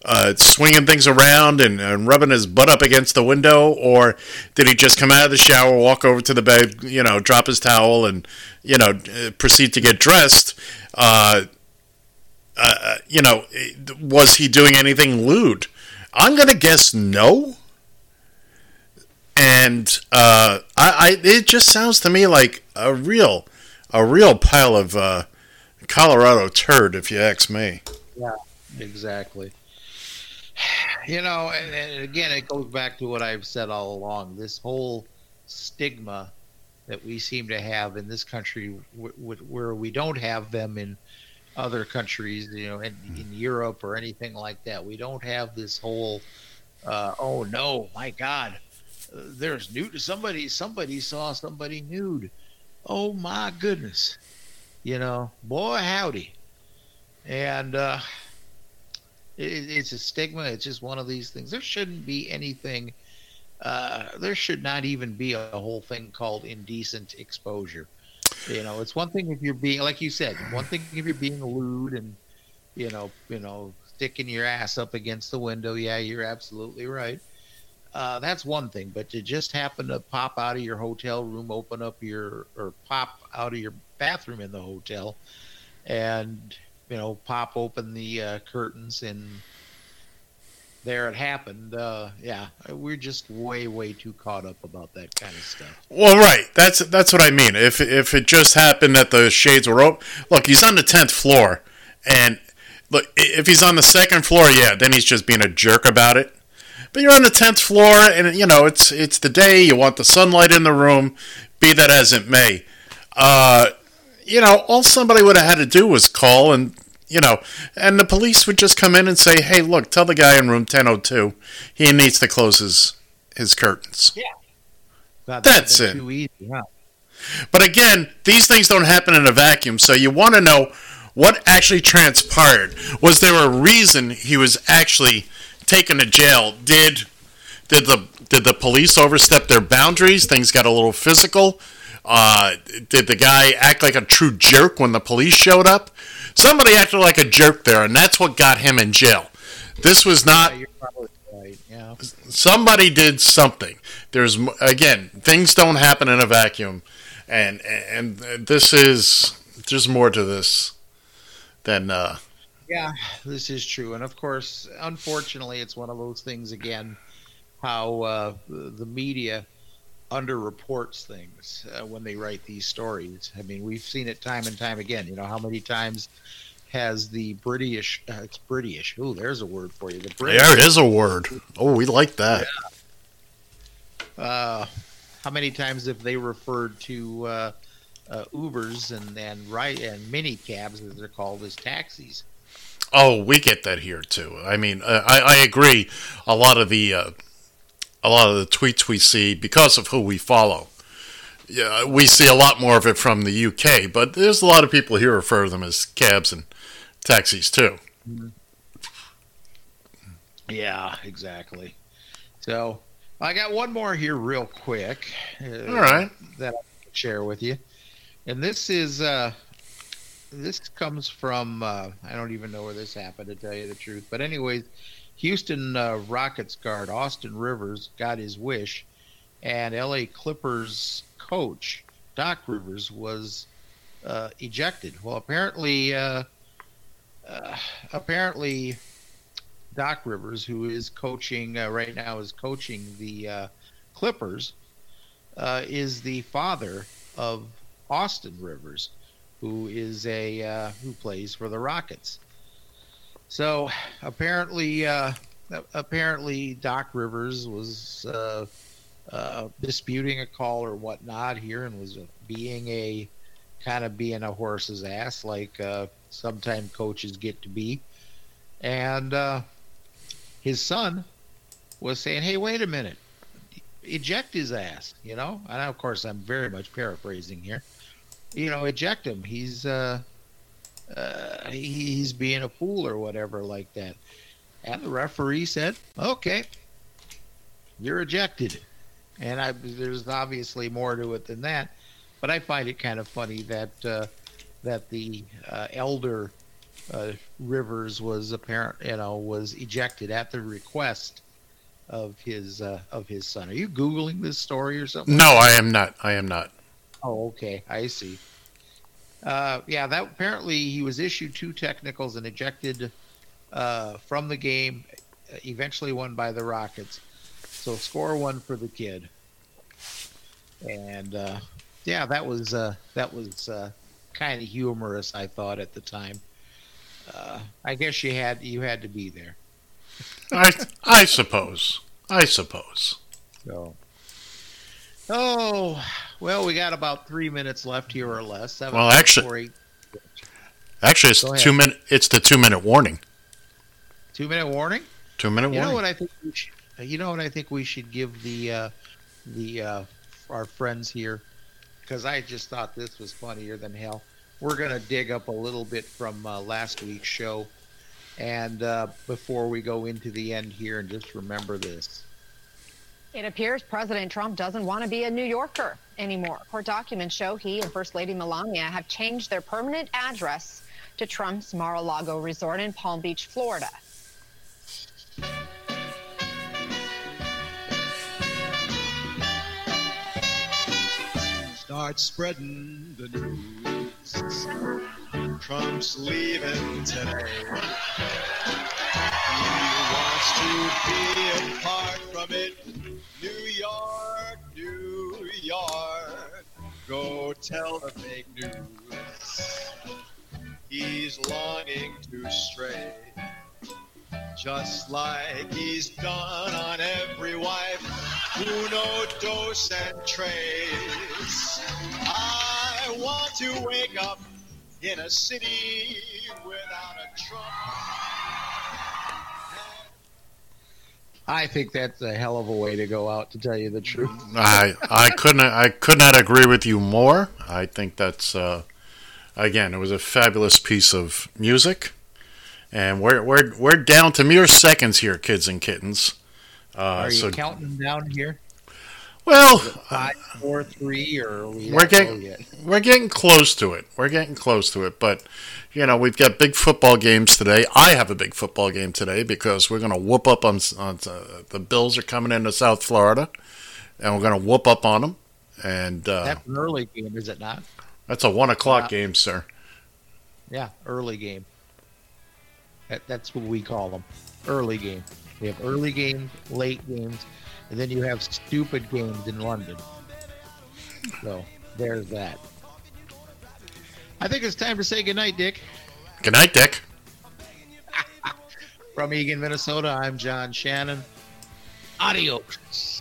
uh, swinging things around and, and rubbing his butt up against the window, or did he just come out of the shower, walk over to the bed, you know, drop his towel, and you know, uh, proceed to get dressed? Uh, uh, you know, was he doing anything lewd? I'm gonna guess no. And uh, I, I, it just sounds to me like a real, a real pile of uh, Colorado turd, if you ask me. Yeah, exactly. You know, and, and again, it goes back to what I've said all along. This whole stigma that we seem to have in this country, w- w- where we don't have them in other countries, you know, in, in Europe or anything like that. We don't have this whole, uh, oh no, my God, there's nude. Somebody, somebody saw somebody nude. Oh my goodness, you know, boy howdy, and uh, it, it's a stigma. It's just one of these things. There shouldn't be anything. Uh, there should not even be a whole thing called indecent exposure. You know, it's one thing if you're being, like you said, one thing if you're being lewd and, you know, you know, sticking your ass up against the window. Yeah, you're absolutely right. Uh, that's one thing, but to just happen to pop out of your hotel room, open up your, or pop out of your bathroom in the hotel, and you know, pop open the uh, curtains and there it happened. Uh, yeah, we're just way, way too caught up about that kind of stuff. Well, right. That's that's what I mean. If if it just happened that the shades were open, look, he's on the tenth floor, and look, if he's on the second floor, yeah, then he's just being a jerk about it. But you're on the tenth floor, and you know it's it's the day. You want the sunlight in the room, be that as it may. Uh, you know, all somebody would have had to do was call and you know, and the police would just come in and say, "Hey, look, tell the guy in room 1002 he needs to close his his curtains." Yeah, Not That's that it. Too easy, huh? But again, these things don't happen in a vacuum, so you want to know what actually transpired. Was there a reason he was actually taken to jail? Did did the did the police overstep their boundaries? Things got a little physical. Uh, did the guy act like a true jerk when the police showed up? Somebody acted like a jerk there, and that's what got him in jail. This was not. You're probably right. Yeah. Somebody did something. There's again, things don't happen in a vacuum, and and this is there's more to this than uh, Yeah, this is true, and of course, unfortunately, it's one of those things again. How uh, the media underreports things uh, when they write these stories. I mean, we've seen it time and time again. You know, how many times has the British. Uh, it's British. Oh, there's a word for you. The British. There is a word. Oh, we like that. Uh, how many times have they referred to uh, uh, Ubers and and right and mini cabs, as they're called, as taxis? Oh, we get that here too. I mean, uh, I, I agree. A lot of the uh, a lot of the tweets we see because of who we follow. Yeah, we see a lot more of it from the UK, but there's a lot of people here refer to them as cabs and taxis too. Yeah, exactly. So I got one more here, real quick. uh, All right. That I'll share with you, and this is uh, this comes from uh, I don't even know where this happened to tell you the truth, but anyways, Houston uh, Rockets guard Austin Rivers got his wish, and L.A. Clippers coach Doc Rivers was uh, ejected. Well, apparently, uh, uh, apparently. Doc Rivers, who is coaching uh, right now, is coaching the uh, Clippers, is the father of Austin Rivers, who is a who plays for the Rockets. So apparently, uh, apparently Doc Rivers was uh, uh, disputing a call or whatnot here, and was being a kind of being a horse's ass, like uh, coaches get to be, and. Uh, his son was saying, "Hey, wait a minute, eject his ass," you know. And of course, I'm very much paraphrasing here. You know, eject him. He's uh, uh, he's being a fool or whatever like that. And the referee said, "Okay, you're ejected." And I, there's obviously more to it than that, but I find it kind of funny that uh, that the uh, elder uh, Rivers was apparent, you know, was ejected at the request of his uh, of his son. Are you googling this story or something? No, I am not. I am not. Oh, okay, I see. Uh, yeah, that apparently he was issued two technicals and ejected uh, from the game. Eventually won by the Rockets. So score one for the kid. And uh, yeah, that was uh, that was uh, kind of humorous. I thought at the time. Uh, I guess you had you had to be there. I I suppose. I suppose. So. Oh well, we got about three minutes left here or less. Seven, Well, actually- Actually, it's Go the ahead. two minute. It's the two minute warning. two minute warning. Two minute warning. You know what I think? We should, you know what I think we should give the uh, the uh, our friends here because I just thought this was funnier than hell. We're gonna dig up a little bit from uh, last week's show, and uh, before we go into the end here, and just remember this. It appears President Trump doesn't want to be a New Yorker anymore. Court documents show he and First Lady Melania have changed their permanent address to Trump's Mar-a-Lago resort in Palm Beach, Florida. Start spreading the news. Trump's leaving today. Wants to be apart from it. New York, New York. Go tell the fake news. He's longing to stray. Just like he's done on every wife. Uno, dos, and trace. I want to wake up in a city without a Trump. I think that's a hell of a way to go out, to tell you the truth. I I couldn't I could not agree with you more. I think that's uh, again it was a fabulous piece of music, and we're we're we're down to mere seconds here, kids and kittens. Uh, Are you so counting down here? Well, Five, four, three, or we we're getting yet? we're getting close to it. We're getting close to it, but you know we've got big football games today. I have a big football game today because we're going to whoop up on, on uh, the Bills are coming into South Florida, and we're going to whoop up on them. And uh, That's an early game, is it not? that's a one o'clock Uh, game, sir. Yeah, early game. That, that's what we call them. Early game. We have early games, late games, and then you have stupid games in London. So there's that. I think it's time to say goodnight, Dick. Good night, Dick. *laughs* From Eagan, Minnesota, I'm John Shannon. Adios.